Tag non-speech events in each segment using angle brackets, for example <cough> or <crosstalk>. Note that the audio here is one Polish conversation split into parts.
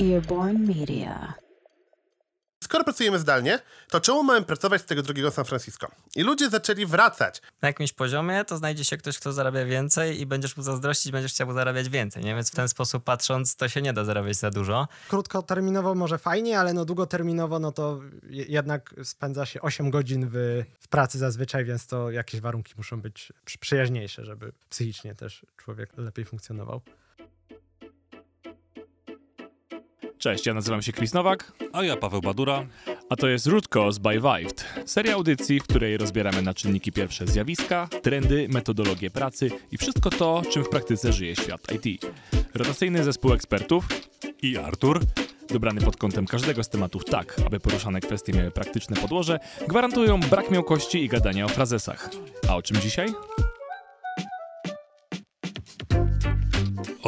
Earborn Media. Skoro pracujemy zdalnie, to czemu mamy pracować z tego drugiego San Francisco? I ludzie zaczęli wracać. Na jakimś poziomie to znajdzie się ktoś, kto zarabia więcej i będziesz mu zazdrościć, będziesz chciał zarabiać więcej, nie? Więc w ten sposób patrząc, to się nie da zarabiać za dużo. Krótkoterminowo może fajnie, ale no długoterminowo no to je- jednak spędza się 8 godzin w, w pracy zazwyczaj, więc to jakieś warunki muszą być przy- przyjaźniejsze, żeby psychicznie też człowiek lepiej funkcjonował. Cześć, ja nazywam się Chris Nowak, A ja Paweł Badura. a to jest Root Cause by Vived, seria audycji, w której rozbieramy na czynniki pierwsze zjawiska, trendy, metodologie pracy i wszystko to, czym w praktyce żyje świat IT. Rotacyjny zespół ekspertów, I Artur. dobrany pod kątem każdego z tematów tak, aby poruszane kwestie miały praktyczne podłoże, gwarantują brak miałkości i gadania o frazesach. A o czym dzisiaj?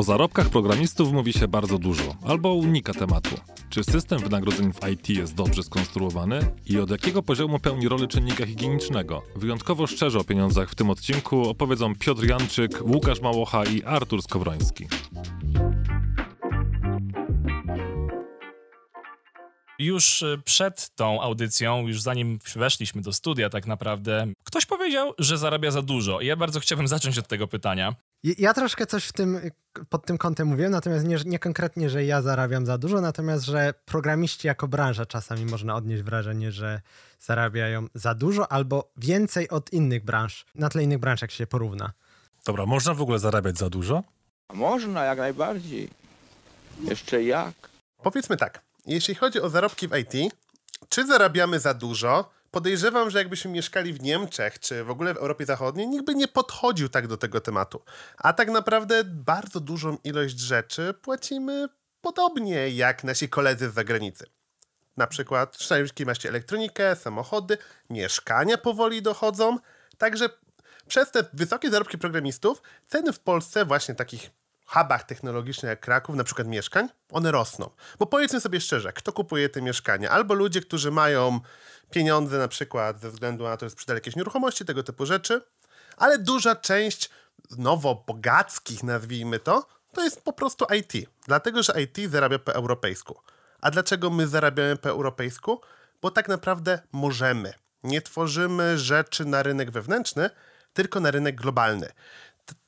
O zarobkach programistów mówi się bardzo dużo, albo unika tematu. Czy system wynagrodzeń w IT jest dobrze skonstruowany i od jakiego poziomu pełni rolę czynnika higienicznego? Wyjątkowo szczerze o pieniądzach w tym odcinku opowiedzą Piotr Janczyk, Łukasz Małocha i Artur Skowroński. Już y, przed tą audycją, już zanim weszliśmy do studia tak naprawdę, ktoś powiedział, że zarabia za dużo. I ja bardzo chciałbym zacząć od tego pytania. Ja troszkę coś w tym, pod tym kątem mówiłem, natomiast nie, nie konkretnie, że ja zarabiam za dużo, natomiast, że programiści jako branża czasami można odnieść wrażenie, że zarabiają za dużo albo więcej od innych branż, na tle innych branż, jak się porówna. Dobra, można w ogóle zarabiać za dużo? Można, jak najbardziej. Jeszcze jak. Powiedzmy tak, jeśli chodzi o zarobki w IT, czy zarabiamy za dużo? Podejrzewam, że jakbyśmy mieszkali w Niemczech, czy w ogóle w Europie Zachodniej, nikt by nie podchodził tak do tego tematu. A tak naprawdę bardzo dużą ilość rzeczy płacimy podobnie jak nasi koledzy z zagranicy. Na przykład szaliczki macie elektronikę, samochody, mieszkania powoli dochodzą. Także przez te wysokie zarobki programistów ceny w Polsce właśnie takich hubach technologicznych jak Kraków, na przykład mieszkań, one rosną. Bo powiedzmy sobie szczerze, kto kupuje te mieszkania? Albo ludzie, którzy mają pieniądze na przykład ze względu na to, że sprzedali jakieś nieruchomości, tego typu rzeczy, ale duża część nowo bogackich, nazwijmy to, to jest po prostu IT. Dlatego, że IT zarabia po europejsku. A dlaczego my zarabiamy po europejsku? Bo tak naprawdę możemy. Nie tworzymy rzeczy na rynek wewnętrzny, tylko na rynek globalny.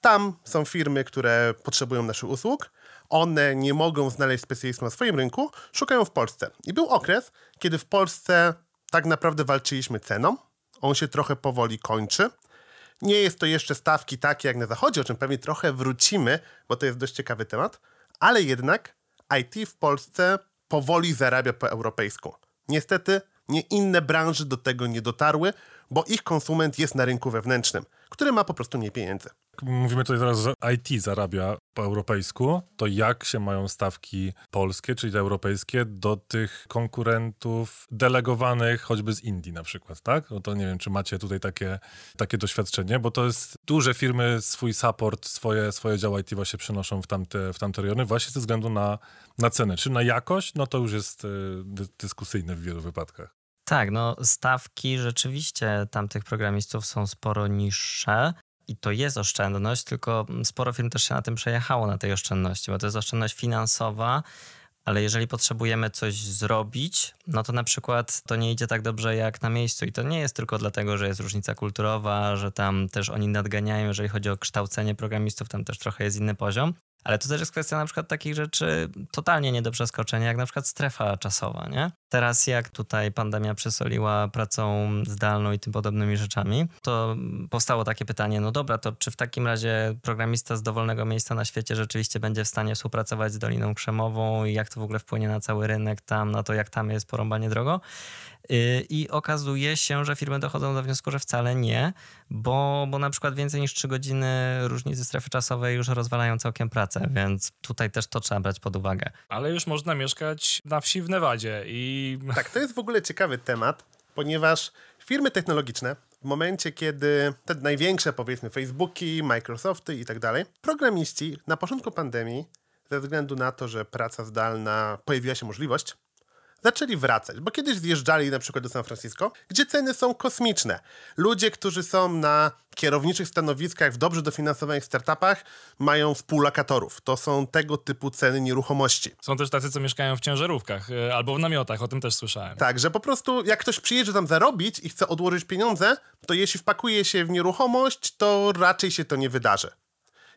Tam są firmy, które potrzebują naszych usług. One nie mogą znaleźć specjalistów na swoim rynku, szukają w Polsce. I był okres, kiedy w Polsce tak naprawdę walczyliśmy ceną. On się trochę powoli kończy. Nie jest to jeszcze stawki takie jak na zachodzie, o czym pewnie trochę wrócimy, bo to jest dość ciekawy temat, ale jednak IT w Polsce powoli zarabia po europejsku. Niestety nie inne branże do tego nie dotarły, bo ich konsument jest na rynku wewnętrznym, który ma po prostu mniej pieniędzy. Mówimy tutaj teraz, że IT zarabia po europejsku. To jak się mają stawki polskie, czyli te europejskie, do tych konkurentów delegowanych choćby z Indii na przykład, tak? No to nie wiem, czy macie tutaj takie, takie doświadczenie, bo to jest duże firmy swój support, swoje, swoje działa IT właśnie przenoszą w tamte, w tamte rejony właśnie ze względu na, na cenę. Czy na jakość? No to już jest dy, dyskusyjne w wielu wypadkach. Tak, no stawki rzeczywiście tamtych programistów są sporo niższe. I to jest oszczędność, tylko sporo firm też się na tym przejechało, na tej oszczędności, bo to jest oszczędność finansowa, ale jeżeli potrzebujemy coś zrobić, no to na przykład to nie idzie tak dobrze jak na miejscu. I to nie jest tylko dlatego, że jest różnica kulturowa, że tam też oni nadganiają, jeżeli chodzi o kształcenie programistów, tam też trochę jest inny poziom. Ale to też jest kwestia na przykład takich rzeczy totalnie nie do przeskoczenia, jak na przykład strefa czasowa, nie? Teraz jak tutaj pandemia przesoliła pracą zdalną i tym podobnymi rzeczami, to powstało takie pytanie, no dobra, to czy w takim razie programista z dowolnego miejsca na świecie rzeczywiście będzie w stanie współpracować z Doliną Krzemową i jak to w ogóle wpłynie na cały rynek tam, na to jak tam jest porąbanie drogo? Yy, I okazuje się, że firmy dochodzą do wniosku, że wcale nie, bo, bo na przykład więcej niż 3 godziny różnicy strefy czasowej już rozwalają całkiem pracę, więc tutaj też to trzeba brać pod uwagę. Ale już można mieszkać na wsi w Nevadzie i <laughs> Tak, to jest w ogóle ciekawy temat, ponieważ firmy technologiczne w momencie, kiedy te największe, powiedzmy, Facebooki, Microsofty i tak dalej, programiści na początku pandemii, ze względu na to, że praca zdalna, pojawiła się możliwość, zaczęli wracać, bo kiedyś zjeżdżali na przykład do San Francisco, gdzie ceny są kosmiczne. Ludzie, którzy są na kierowniczych stanowiskach w dobrze dofinansowanych startupach, mają współlokatorów. To są tego typu ceny nieruchomości. Są też tacy, co mieszkają w ciężarówkach y, albo w namiotach, o tym też słyszałem. Tak, że po prostu jak ktoś przyjedzie tam zarobić i chce odłożyć pieniądze, to jeśli wpakuje się w nieruchomość, to raczej się to nie wydarzy.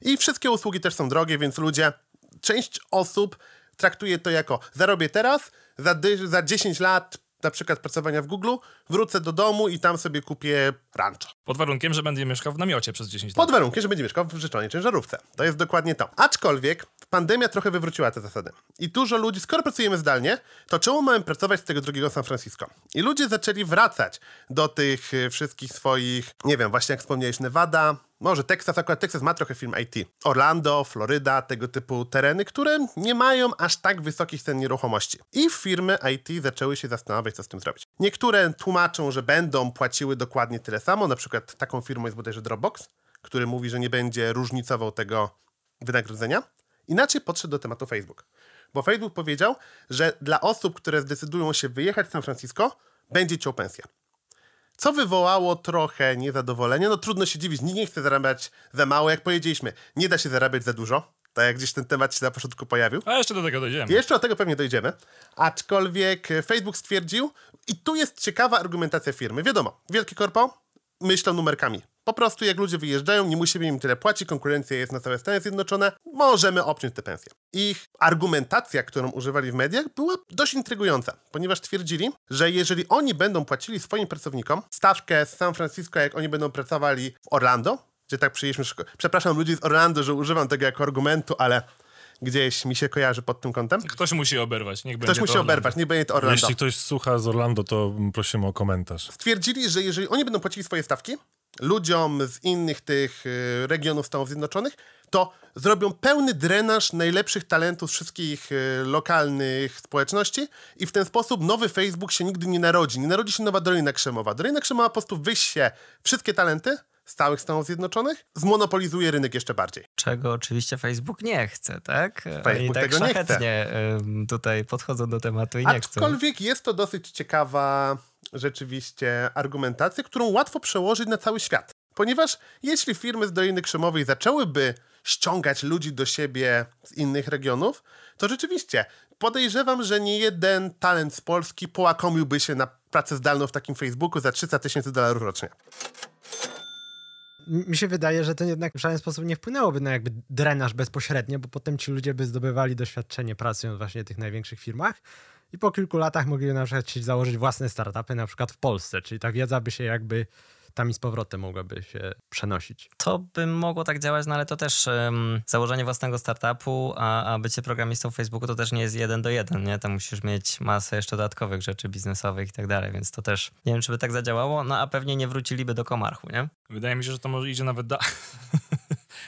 I wszystkie usługi też są drogie, więc ludzie, część osób traktuje to jako zarobię teraz, za, za 10 lat na przykład pracowania w Google, wrócę do domu i tam sobie kupię rancho. Pod warunkiem, że będzie mieszkał w namiocie przez 10 lat. Pod warunkiem, że będzie mieszkał w życzonej ciężarówce. To jest dokładnie to. Aczkolwiek pandemia trochę wywróciła te zasady. I dużo ludzi, skoro pracujemy zdalnie, to czemu mamy pracować z tego drugiego San Francisco? I ludzie zaczęli wracać do tych y, wszystkich swoich, nie wiem, właśnie jak wspomniałeś, Nevada, może Texas, akurat Texas ma trochę firm IT. Orlando, Floryda, tego typu tereny, które nie mają aż tak wysokich cen nieruchomości. I firmy IT zaczęły się zastanawiać, co z tym zrobić. Niektóre tłumaczą, że będą płaciły dokładnie tyle samo, na przykład taką firmą jest bodajże Dropbox, który mówi, że nie będzie różnicował tego wynagrodzenia. Inaczej podszedł do tematu Facebook. Bo Facebook powiedział, że dla osób, które zdecydują się wyjechać z San Francisco, będzie ciął pensja. Co wywołało trochę niezadowolenie. No trudno się dziwić, nikt nie chce zarabiać za mało. Jak powiedzieliśmy, nie da się zarabiać za dużo. Tak jak gdzieś ten temat się na początku pojawił. A jeszcze do tego dojdziemy. Jeszcze do tego pewnie dojdziemy. Aczkolwiek e, Facebook stwierdził, i tu jest ciekawa argumentacja firmy. Wiadomo, wielkie korpo myślą numerkami. Po prostu jak ludzie wyjeżdżają, nie musimy im tyle płacić, konkurencja jest na całe Stany Zjednoczone, możemy obciąć te pensje. Ich argumentacja, którą używali w mediach, była dość intrygująca, ponieważ twierdzili, że jeżeli oni będą płacili swoim pracownikom stawkę z San Francisco, jak oni będą pracowali w Orlando, gdzie tak przyjęliśmy, szko- przepraszam ludzi z Orlando, że używam tego jako argumentu, ale gdzieś mi się kojarzy pod tym kątem. Ktoś musi oberwać. Niech Ktoś będzie musi to oberwać, nie będzie to Orlando. Jeśli ktoś słucha z Orlando, to prosimy o komentarz. stwierdzili, że jeżeli oni będą płacili swoje stawki ludziom z innych tych y, regionów Stanów Zjednoczonych, to zrobią pełny drenaż najlepszych talentów z wszystkich y, lokalnych społeczności i w ten sposób nowy Facebook się nigdy nie narodzi. Nie narodzi się nowa Dolina Krzemowa. Dolina Krzemowa po prostu wyście wszystkie talenty z całych Stanów Zjednoczonych, zmonopolizuje rynek jeszcze bardziej. Czego oczywiście Facebook nie chce, tak? Facebook Oni tak tego nie chce. tutaj podchodzą do tematu i nie chcą. Aczkolwiek jest to dosyć ciekawa rzeczywiście argumentacja, którą łatwo przełożyć na cały świat. Ponieważ jeśli firmy z Doliny Krzemowej zaczęłyby ściągać ludzi do siebie z innych regionów, to rzeczywiście podejrzewam, że nie jeden talent z Polski połakomiłby się na pracę zdalną w takim Facebooku za 300 tysięcy dolarów rocznie. Mi się wydaje, że to jednak w żaden sposób nie wpłynęłoby na jakby drenaż bezpośrednio, bo potem ci ludzie by zdobywali doświadczenie pracując właśnie w tych największych firmach i po kilku latach mogliby na przykład chcieć założyć własne startupy, na przykład w Polsce, czyli ta wiedza by się jakby tam i z powrotem mogłaby się przenosić. To by mogło tak działać, no ale to też ym, założenie własnego startupu, a, a bycie programistą w Facebooku to też nie jest jeden do jeden, nie? Tam musisz mieć masę jeszcze dodatkowych rzeczy biznesowych i tak dalej, więc to też nie wiem, czy by tak zadziałało, no a pewnie nie wróciliby do Komarchu, nie? Wydaje mi się, że to może idzie nawet da... <laughs>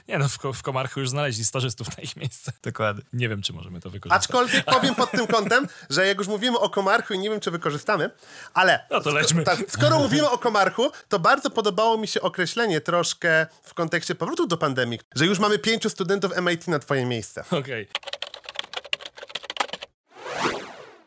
Nie no, w, w Komarchu już znaleźli stażystów na ich miejsce. Dokładnie. Nie wiem, czy możemy to wykorzystać. Aczkolwiek powiem pod tym kątem, że jak już mówimy o Komarchu i nie wiem, czy wykorzystamy, ale No to lećmy. tak, skoro mówimy o Komarchu, to bardzo podobało mi się określenie troszkę w kontekście powrotu do pandemii, że już mamy pięciu studentów MIT na twoje miejsce. Okej.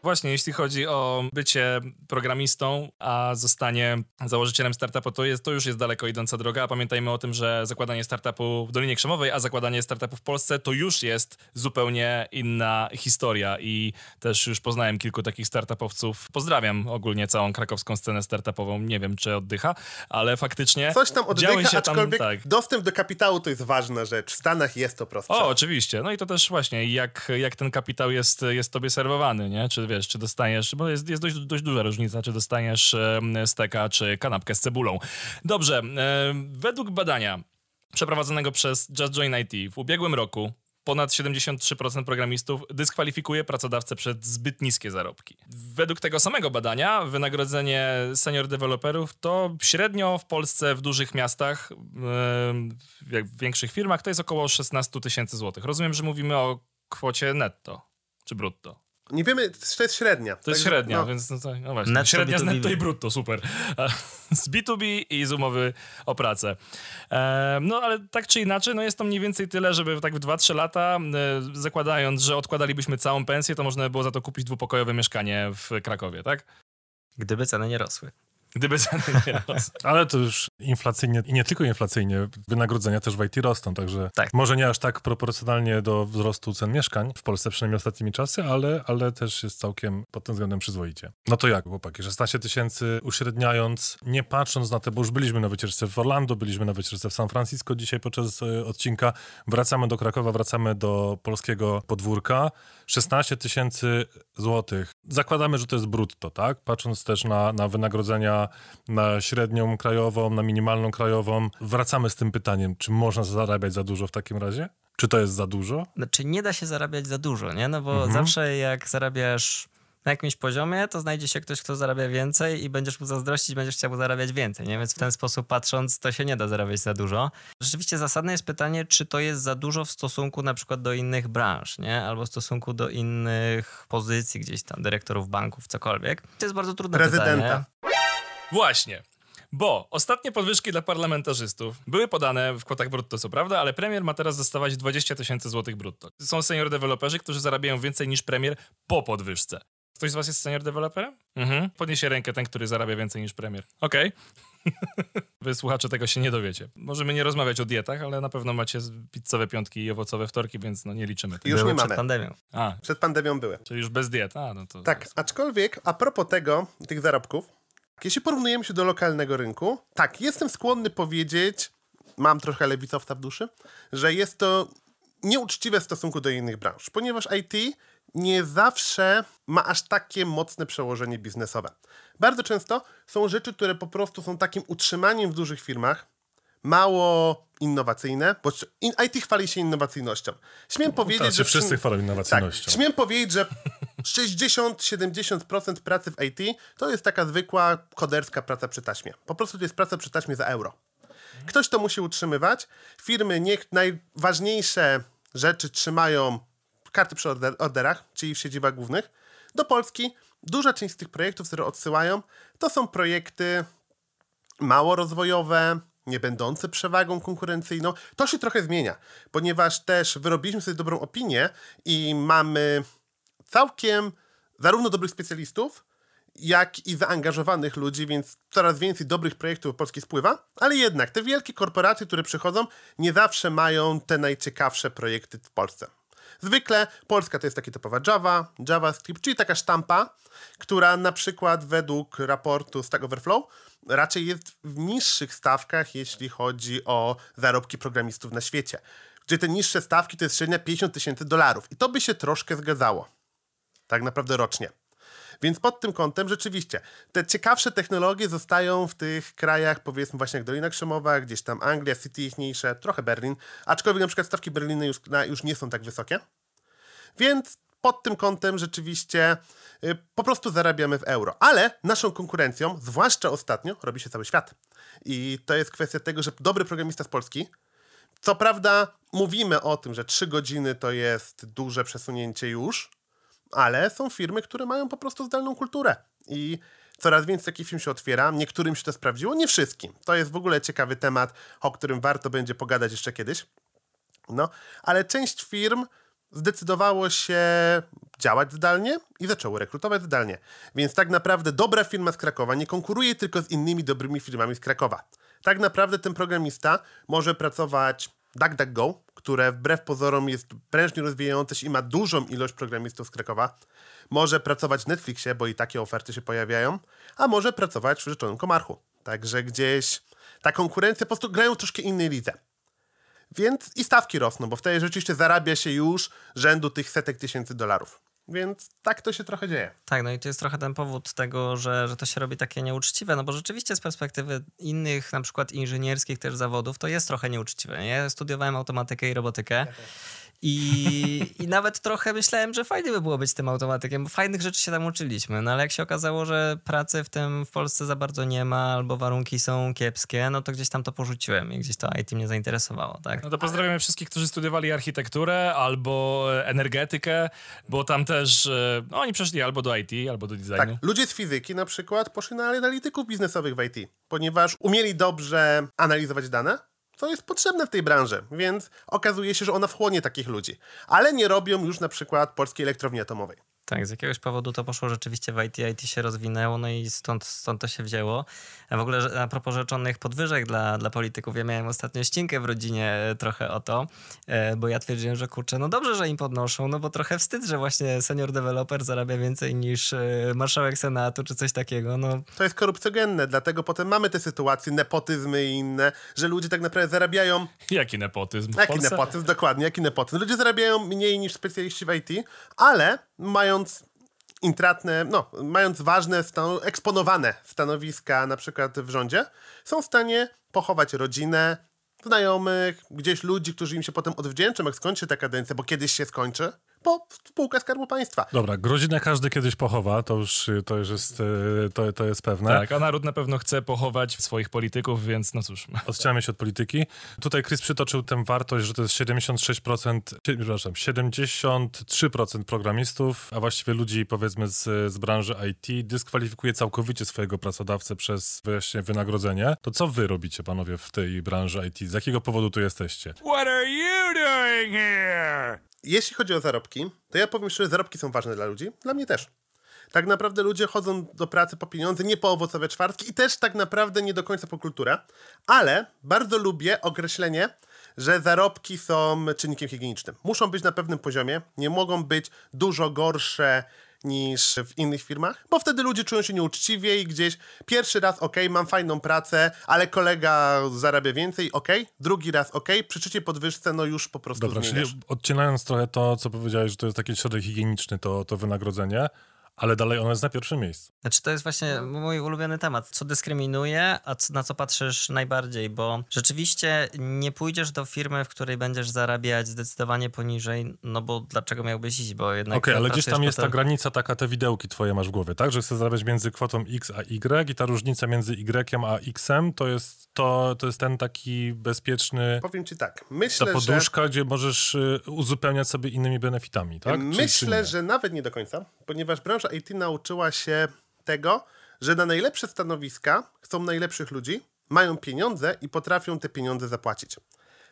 Właśnie, jeśli chodzi o bycie programistą, a zostanie założycielem startupu, to, jest, to już jest daleko idąca droga. A pamiętajmy o tym, że zakładanie startupu w Dolinie Krzemowej, a zakładanie startupu w Polsce to już jest zupełnie inna historia. I też już poznałem kilku takich startupowców. Pozdrawiam ogólnie całą krakowską scenę startupową. Nie wiem, czy oddycha, ale faktycznie. Coś tam oddycha, się tam, aczkolwiek tak. dostęp do kapitału to jest ważna rzecz. W Stanach jest to prostsze. O, oczywiście. No i to też właśnie, jak, jak ten kapitał jest, jest tobie serwowany, nie? Czy wiesz, czy dostajesz, bo jest, jest dość, dość duża różnica, czy dostaniesz em, steka, czy kanapkę z cebulą. Dobrze, według badania przeprowadzonego przez Just Join IT w ubiegłym roku ponad 73% programistów dyskwalifikuje pracodawcę przed zbyt niskie zarobki. Według tego samego badania wynagrodzenie senior deweloperów to średnio w Polsce w dużych miastach, w większych firmach to jest około 16 tysięcy złotych. Rozumiem, że mówimy o kwocie netto czy brutto. Nie wiemy, to jest średnia. To jest średnia, no, więc no, to, no właśnie. Netto średnia z B2B. netto i brutto, super. Z B2B i z umowy o pracę. E, no ale tak czy inaczej, no jest to mniej więcej tyle, żeby tak w 2-3 lata, e, zakładając, że odkładalibyśmy całą pensję, to można by było za to kupić dwupokojowe mieszkanie w Krakowie, tak? Gdyby ceny nie rosły. Gdyby ceny nie rosły. <laughs> Ale to już inflacyjnie i nie tylko inflacyjnie, wynagrodzenia też w IT rosną, także Tak. może nie aż tak proporcjonalnie do wzrostu cen mieszkań, w Polsce przynajmniej ostatnimi czasy, ale, ale też jest całkiem pod tym względem przyzwoicie. No to jak, chłopaki, 16 tysięcy uśredniając, nie patrząc na te, bo już byliśmy na wycieczce w Orlando, byliśmy na wycieczce w San Francisco dzisiaj podczas e, odcinka, wracamy do Krakowa, wracamy do polskiego podwórka, 16 tysięcy złotych. Zakładamy, że to jest brutto, tak? Patrząc też na, na wynagrodzenia na średnią krajową, na minimalną krajową. Wracamy z tym pytaniem, czy można zarabiać za dużo w takim razie? Czy to jest za dużo? Znaczy nie da się zarabiać za dużo, nie? No bo Mhm. zawsze jak zarabiasz na jakimś poziomie, to znajdzie się ktoś, kto zarabia więcej i będziesz mu zazdrościć, będziesz chciał zarabiać więcej, nie? Więc w ten sposób patrząc, to się nie da zarabiać za dużo. Rzeczywiście zasadne jest pytanie, czy to jest za dużo w stosunku na przykład do innych branż, nie? Albo w stosunku do innych pozycji gdzieś tam, dyrektorów banków, cokolwiek. To jest bardzo trudne Prezydenta. pytanie. Właśnie. Bo ostatnie podwyżki dla parlamentarzystów były podane w kwotach brutto, co prawda, ale premier ma teraz dostawać 20 tysięcy złotych brutto. Są senior deweloperzy, którzy zarabiają więcej niż premier po podwyżce. Ktoś z was jest senior deweloperem? Mhm. Podniesie rękę ten, który zarabia więcej niż premier. Okej. <laughs> Wy słuchacze tego się nie dowiecie. Możemy nie rozmawiać o dietach, ale na pewno macie pizzowe piątki i owocowe wtorki, więc no nie liczymy. tego. Już nie przed mamy. pandemią. A, Przed pandemią były. czyli już bez diet. A, no to... Tak, aczkolwiek a propos tego, tych zarobków, jeśli porównujemy się do lokalnego rynku, tak, jestem skłonny powiedzieć, mam trochę lewicowca w duszy, że jest to nieuczciwe w stosunku do innych branż, ponieważ IT nie zawsze ma aż takie mocne przełożenie biznesowe. Bardzo często są rzeczy, które po prostu są takim utrzymaniem w dużych firmach, mało innowacyjne, bo IT chwali się innowacyjnością. Śmiem powiedzieć, Teraz że wszyscy chwalą tak, innowacyjnością. śmiem powiedzieć, że 60-70% pracy w IT to jest taka zwykła koderska praca przy taśmie. Po prostu to jest praca przy taśmie za euro. Ktoś to musi utrzymywać. Firmy niech najważniejsze rzeczy trzymają karty przy order- orderach, czyli w siedzibach głównych. Do Polski duża część z tych projektów, które odsyłają, to są projekty mało rozwojowe, nie będące przewagą konkurencyjną. To się trochę zmienia, ponieważ też wyrobiliśmy sobie dobrą opinię i mamy całkiem zarówno dobrych specjalistów, jak i zaangażowanych ludzi, więc coraz więcej dobrych projektów Polski spływa, ale jednak te wielkie korporacje, które przychodzą, nie zawsze mają te najciekawsze projekty w Polsce. Zwykle Polska to jest taki typowa Java, JavaScript, czyli taka sztampa, która na przykład według raportu Stack Overflow raczej jest w niższych stawkach, jeśli chodzi o zarobki programistów na świecie. Gdzie te niższe stawki to jest średnia 50 tysięcy dolarów. I to by się troszkę zgadzało. Tak naprawdę rocznie. Więc pod tym kątem rzeczywiście te ciekawsze technologie zostają w tych krajach, powiedzmy właśnie jak Dolina Krzemowa, gdzieś tam Anglia, City ichniejsze, trochę Berlin, aczkolwiek na przykład stawki Berliny już, na, już nie są tak wysokie. Więc pod tym kątem rzeczywiście y, po prostu zarabiamy w euro. Ale naszą konkurencją, zwłaszcza ostatnio, robi się cały świat. I to jest kwestia tego, że dobry programista z Polski, co prawda mówimy o tym, że 3 godziny to jest duże przesunięcie już, ale są firmy, które mają po prostu zdalną kulturę i coraz więcej takich firm się otwiera. Niektórym się to sprawdziło, nie wszystkim. To jest w ogóle ciekawy temat, o którym warto będzie pogadać jeszcze kiedyś. No, ale część firm zdecydowało się działać zdalnie i zaczęło rekrutować zdalnie. Więc tak naprawdę dobra firma z Krakowa nie konkuruje tylko z innymi dobrymi firmami z Krakowa. Tak naprawdę ten programista może pracować DuckDuckGo, które wbrew pozorom jest prężnie rozwijające się i ma dużą ilość programistów z Krakowa. Może pracować w Netflixie, bo i takie oferty się pojawiają, a może pracować w Rzeczonym Komarchu. Także gdzieś ta konkurencja po prostu grają troszkę innej lidze. Więc i stawki rosną, bo wtedy rzeczywiście zarabia się już rzędu tych setek tysięcy dolarów. Więc tak to się trochę dzieje. Tak, no i to jest trochę ten powód tego, że, że to się robi takie nieuczciwe, no bo rzeczywiście z perspektywy innych, na przykład inżynierskich też zawodów, to jest trochę nieuczciwe. nie? Ja studiowałem automatykę i robotykę I, I nawet trochę myślałem, że fajnie by było być tym automatykiem, bo fajnych rzeczy się tam uczyliśmy. No ale jak się okazało, że pracy w tym w Polsce za bardzo nie ma, albo warunki są kiepskie, no to gdzieś tam to porzuciłem i gdzieś to IT mnie zainteresowało, tak? No to pozdrawiamy wszystkich, którzy studiowali architekturę albo e, energetykę, bo tam też e, no, oni przeszli albo do IT, albo do designu. Tak, ludzie z fizyki na przykład poszli na analityków biznesowych w IT, ponieważ umieli dobrze analizować dane, co jest potrzebne w tej branży, więc okazuje się, że ona wchłonie takich ludzi. Ale nie robią już na przykład polskiej elektrowni atomowej. Tak, z jakiegoś powodu to poszło rzeczywiście w IT, IT się rozwinęło, no i stąd, stąd to się wzięło. A w ogóle a propos rzeczonych podwyżek dla, dla polityków, ja miałem ostatnio ścinkę w rodzinie e, trochę o to, e, bo ja twierdziłem, że kurczę, no dobrze, że im podnoszą, no bo trochę wstyd, że właśnie senior developer zarabia więcej niż e, marszałek senatu czy coś takiego, no To jest korupcjogenne, dlatego potem mamy te sytuacje, nepotyzmy i inne, że ludzie tak naprawdę zarabiają <laughs> Jaki nepotyzm Jaki nepotyzm, dokładnie, jaki nepotyzm. Ludzie zarabiają mniej niż specjaliści w IT, ale mając intratne, no, mając ważne, eksponowane stanowiska na przykład w rządzie, są w stanie pochować rodzinę, znajomych, gdzieś ludzi, którzy im się potem odwdzięczą, jak skończy ta kadencja, bo kiedyś się skończy, po spółkę Skarbu Państwa. Dobra, grozinę każdy kiedyś pochowa, to już, y, to już jest, y, to, to jest pewne. Tak, a naród na pewno chce pochować swoich polityków, więc no cóż. <laughs> Odciąłem się od polityki. Tutaj Chris przytoczył tę wartość, że to jest 76%, sie- przepraszam, 73% programistów, a właściwie ludzi powiedzmy z, z branży IT dyskwalifikuje całkowicie swojego pracodawcę przez właśnie wynagrodzenie. To co wy robicie, panowie, w tej branży IT? Z jakiego powodu tu jesteście? What are you doing here? Jeśli chodzi o zarobki, to ja powiem szczerze, zarobki są ważne dla ludzi. Dla mnie też. Tak naprawdę ludzie chodzą do pracy po pieniądze, nie po owocowe czwartki i też tak naprawdę nie do końca po kulturę, ale bardzo lubię określenie, że zarobki są czynnikiem higienicznym. Muszą być na pewnym poziomie, nie mogą być dużo gorsze niż w innych firmach, bo wtedy ludzie czują się nieuczciwie i gdzieś pierwszy raz ok, mam fajną pracę, ale kolega zarabia więcej, ok, drugi raz ok, przy trzeciej podwyżce no już po prostu Dobra, czyli zmieniasz. odcinając trochę to, co powiedziałeś, że to jest taki środek higieniczny, to, to wynagrodzenie, ale dalej ono jest na pierwszym miejscu. Znaczy, to jest właśnie mój ulubiony temat. Co dyskryminuje, a co, na co patrzysz najbardziej? Bo rzeczywiście nie pójdziesz do firmy, w której będziesz zarabiać zdecydowanie poniżej, no bo dlaczego miałbyś iść? Bo jednak. Okej, ale gdzieś tam jest to- ta granica, taka te widełki twoje masz w głowie, tak? Że chcesz zarabiać między kwotą X a Y i ta różnica między Y a Xem to jest, to, to jest ten taki bezpieczny, Powiem ci tak, ta myślę, że... poduszka, gdzie możesz y, uzupełniać sobie innymi benefitami, tak? Czy- czy Myślę, że nawet nie do końca, ponieważ branża IT nauczyła się tego, że na najlepsze stanowiska chcą najlepszych ludzi, mają pieniądze i potrafią te pieniądze zapłacić.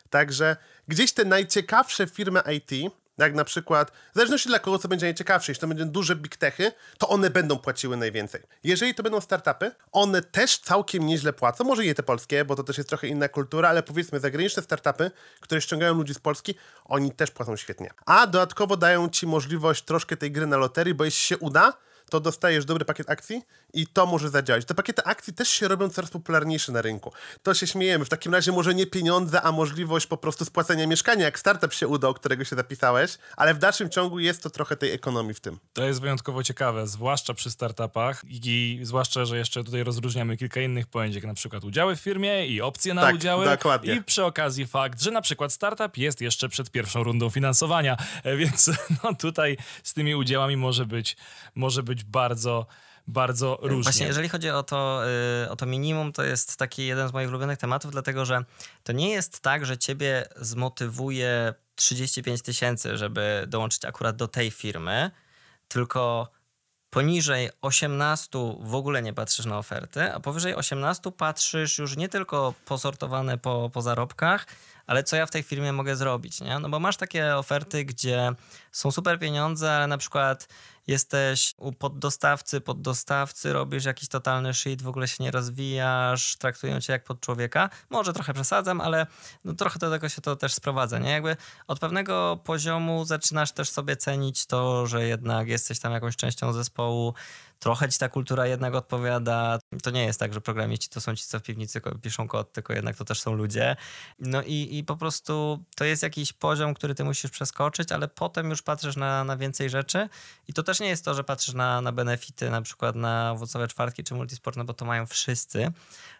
Także gdzieś te najciekawsze firmy IT, jak na przykład, w zależności dla kogo co będzie najciekawsze, jeśli to będą duże big techy, to one będą płaciły najwięcej. Jeżeli to będą startupy, one też całkiem nieźle płacą, może nie te polskie, bo to też jest trochę inna kultura, ale powiedzmy zagraniczne startupy, które ściągają ludzi z Polski, oni też płacą świetnie. A dodatkowo dają ci możliwość troszkę tej gry na loterii, bo jeśli się uda, to dostajesz dobry pakiet akcji i to może zadziałać. Te pakiety akcji też się robią coraz popularniejsze na rynku. To się śmiejemy. W takim razie może nie pieniądze, a możliwość po prostu spłacenia mieszkania, jak startup się uda, o którego się zapisałeś, ale w dalszym ciągu jest to trochę tej ekonomii w tym. To jest wyjątkowo ciekawe, zwłaszcza przy startupach i zwłaszcza, że jeszcze tutaj rozróżniamy kilka innych pojęć, jak na przykład udziały w firmie i opcje na Tak, udziały. dokładnie. I przy okazji fakt, że na przykład startup jest jeszcze przed pierwszą rundą finansowania, E, więc <laughs> no tutaj z tymi udziałami może być, może być bardzo, bardzo różnie. Właśnie, jeżeli chodzi o to, y, o to minimum, to jest taki jeden z moich ulubionych tematów, dlatego że to nie jest tak, że ciebie zmotywuje 35 tysięcy, żeby dołączyć akurat do tej firmy, tylko poniżej 18 w ogóle nie patrzysz na oferty, a powyżej 18 patrzysz już nie tylko posortowane po, po zarobkach, ale co ja w tej firmie mogę zrobić, nie? No bo masz takie oferty, gdzie są super pieniądze, ale na przykład jesteś u poddostawcy, poddostawcy, robisz jakiś totalny shit, w ogóle się nie rozwijasz, traktują cię jak pod człowieka. Może trochę przesadzam, ale no trochę do tego się to też sprowadza, nie? Jakby od pewnego poziomu zaczynasz też sobie cenić to, że jednak jesteś tam jakąś częścią zespołu, trochę ci ta kultura jednak odpowiada, To nie jest tak, że programiści to są ci, co w piwnicy piszą kod, tylko jednak to też są ludzie. No i, i po prostu to jest jakiś poziom, który ty musisz przeskoczyć, ale potem już patrzysz na, na więcej rzeczy. I to też nie jest to, że patrzysz na, na benefity, na przykład na owocowe czwartki czy multisport, no bo to mają wszyscy,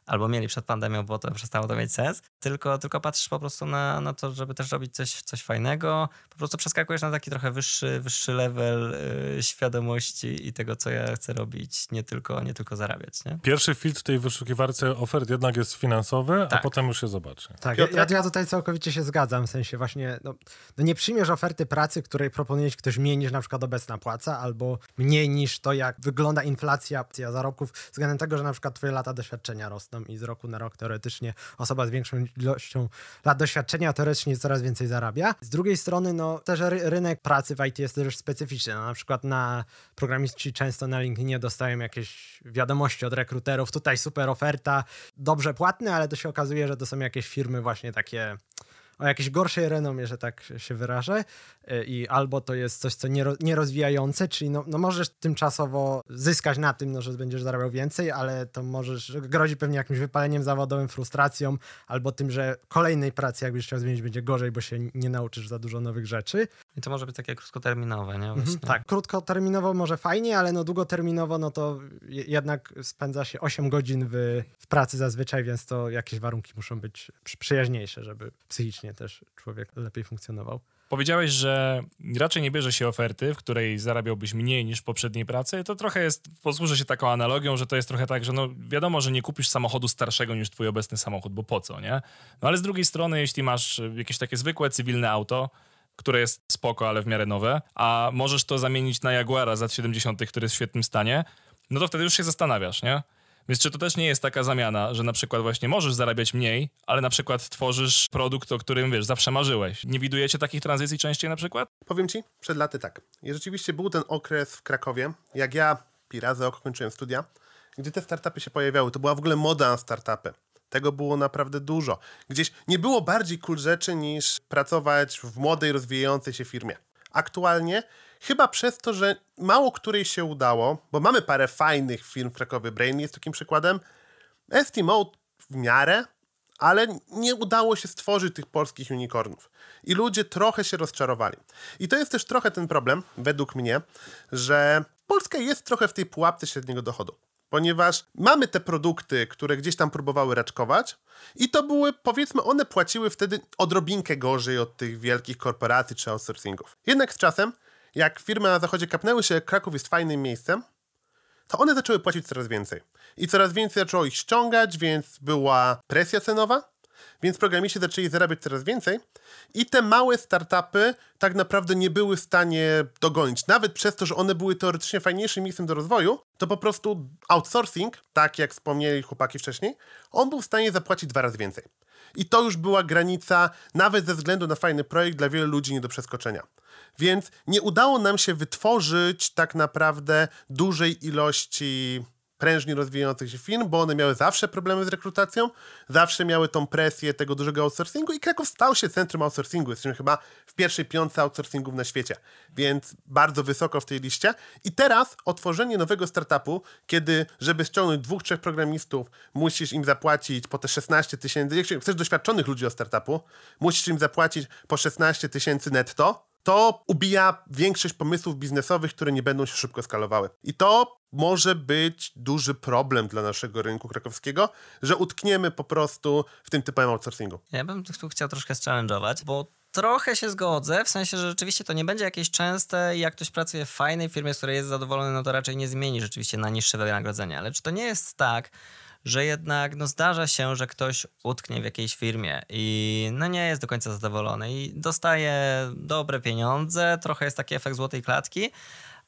albo mieli przed pandemią, bo to przestało to mieć sens, tylko, tylko patrzysz po prostu na, na to, żeby też robić coś, coś fajnego, po prostu przeskakujesz na taki trochę wyższy, wyższy level yy, świadomości i tego, co ja chcę robić, nie tylko, nie tylko zarabiać, nie? Pierwszy filtr w tej wyszukiwarce ofert jednak jest finansowy, Tak. a potem już się zobaczy. Tak, ja, ja tutaj całkowicie się zgadzam, w sensie właśnie, no, no nie przyjmiesz oferty pracy, której proponuje ci ktoś mniej niż na przykład obecna płaca, albo mniej niż to, jak wygląda inflacja inflacja zarobków, względem tego, że na przykład twoje lata doświadczenia rosną i z roku na rok teoretycznie osoba z większą ilością lat doświadczenia teoretycznie coraz więcej zarabia. Z drugiej strony, no też ry rynek pracy w IT jest też specyficzny. No, na przykład na programiści często na LinkedInie dostają jakieś wiadomości od rekruterów, tutaj super oferta, dobrze płatne, ale to się okazuje, że to są jakieś firmy właśnie takie o jakiejś gorszej renomie, że tak się wyrażę, y, i albo to jest coś, co niero, nierozwijające, czyli no, no możesz tymczasowo zyskać na tym, no, że będziesz zarabiał więcej, ale to możesz, grozi pewnie jakimś wypaleniem zawodowym, frustracją, albo tym, że kolejnej pracy, jakbyś chciał zmienić, będzie gorzej, bo się nie nauczysz za dużo nowych rzeczy. I to może być takie krótkoterminowe, nie? Mhm, tak, krótkoterminowo może fajnie, ale no długoterminowo, no to je- jednak spędza się 8 godzin w, w pracy zazwyczaj, więc to jakieś warunki muszą być przy- przyjaźniejsze, żeby psychicznie też człowiek lepiej funkcjonował. Powiedziałeś, że raczej nie bierze się oferty, w której zarabiałbyś mniej niż w poprzedniej pracy. To trochę jest, posłużę się taką analogią, że to jest trochę tak, że no wiadomo, że nie kupisz samochodu starszego niż twój obecny samochód, bo po co, nie? No ale z drugiej strony, jeśli masz jakieś takie zwykłe, cywilne auto, które jest spoko, ale w miarę nowe, a możesz to zamienić na Jaguara z lat 70., który jest w świetnym stanie, no to wtedy już się zastanawiasz, nie? Więc czy to też nie jest taka zamiana, że na przykład właśnie możesz zarabiać mniej, ale na przykład tworzysz produkt, o którym wiesz, zawsze marzyłeś. Nie widujecie takich tranzycji częściej na przykład? Powiem ci, przed laty tak. I rzeczywiście był ten okres w Krakowie, jak ja Pirazy oko kończyłem studia, gdzie te startupy się pojawiały. To była w ogóle moda na startupy. Tego było naprawdę dużo. Gdzieś nie było bardziej cool rzeczy niż pracować w młodej, rozwijającej się firmie. Aktualnie, chyba przez to, że mało której się udało, bo mamy parę fajnych firm w Krakowie, Brain jest takim przykładem, Estimate w miarę, ale nie udało się stworzyć tych polskich unicornów. I ludzie trochę się rozczarowali. I to jest też trochę ten problem, według mnie, że Polska jest trochę w tej pułapce średniego dochodu. Ponieważ mamy te produkty, które gdzieś tam próbowały raczkować, i to były, powiedzmy, one płaciły wtedy odrobinkę gorzej od tych wielkich korporacji czy outsourcingów. Jednak z czasem, jak firmy na zachodzie kapnęły się, Kraków jest fajnym miejscem, to one zaczęły płacić coraz więcej. I coraz więcej zaczęło ich ściągać, więc była presja cenowa, więc programiści zaczęli zarabiać coraz więcej i te małe startupy tak naprawdę nie były w stanie dogonić. Nawet przez to, że one były teoretycznie fajniejszym miejscem do rozwoju, to po prostu outsourcing, tak jak wspomnieli chłopaki wcześniej, on był w stanie zapłacić dwa razy więcej. I to już była granica, nawet ze względu na fajny projekt, dla wielu ludzi nie do przeskoczenia. Więc nie udało nam się wytworzyć tak naprawdę dużej ilości prężnie rozwijających się firm, bo one miały zawsze problemy z rekrutacją, zawsze miały tą presję tego dużego outsourcingu i Kraków stał się centrum outsourcingu. Jesteśmy chyba w pierwszej piątce outsourcingów na świecie, więc bardzo wysoko w tej liście. I teraz otworzenie nowego startupu, kiedy żeby ściągnąć dwóch, trzech programistów, musisz im zapłacić po te 16 tysięcy, jak chcesz doświadczonych ludzi o startupu, musisz im zapłacić po 16 tysięcy netto, to ubija większość pomysłów biznesowych, które nie będą się szybko skalowały. I to może być duży problem dla naszego rynku krakowskiego, że utkniemy po prostu w tym typowym outsourcingu. Ja bym tu chciał troszkę challenge'ować, bo trochę się zgodzę, w sensie, że rzeczywiście to nie będzie jakieś częste i jak ktoś pracuje w fajnej firmie, z której jest zadowolony, no to raczej nie zmieni rzeczywiście na niższe wynagrodzenie. Ale czy to nie jest tak, że jednak no zdarza się, że ktoś utknie w jakiejś firmie i no nie jest do końca zadowolony i dostaje dobre pieniądze, trochę jest taki efekt złotej klatki,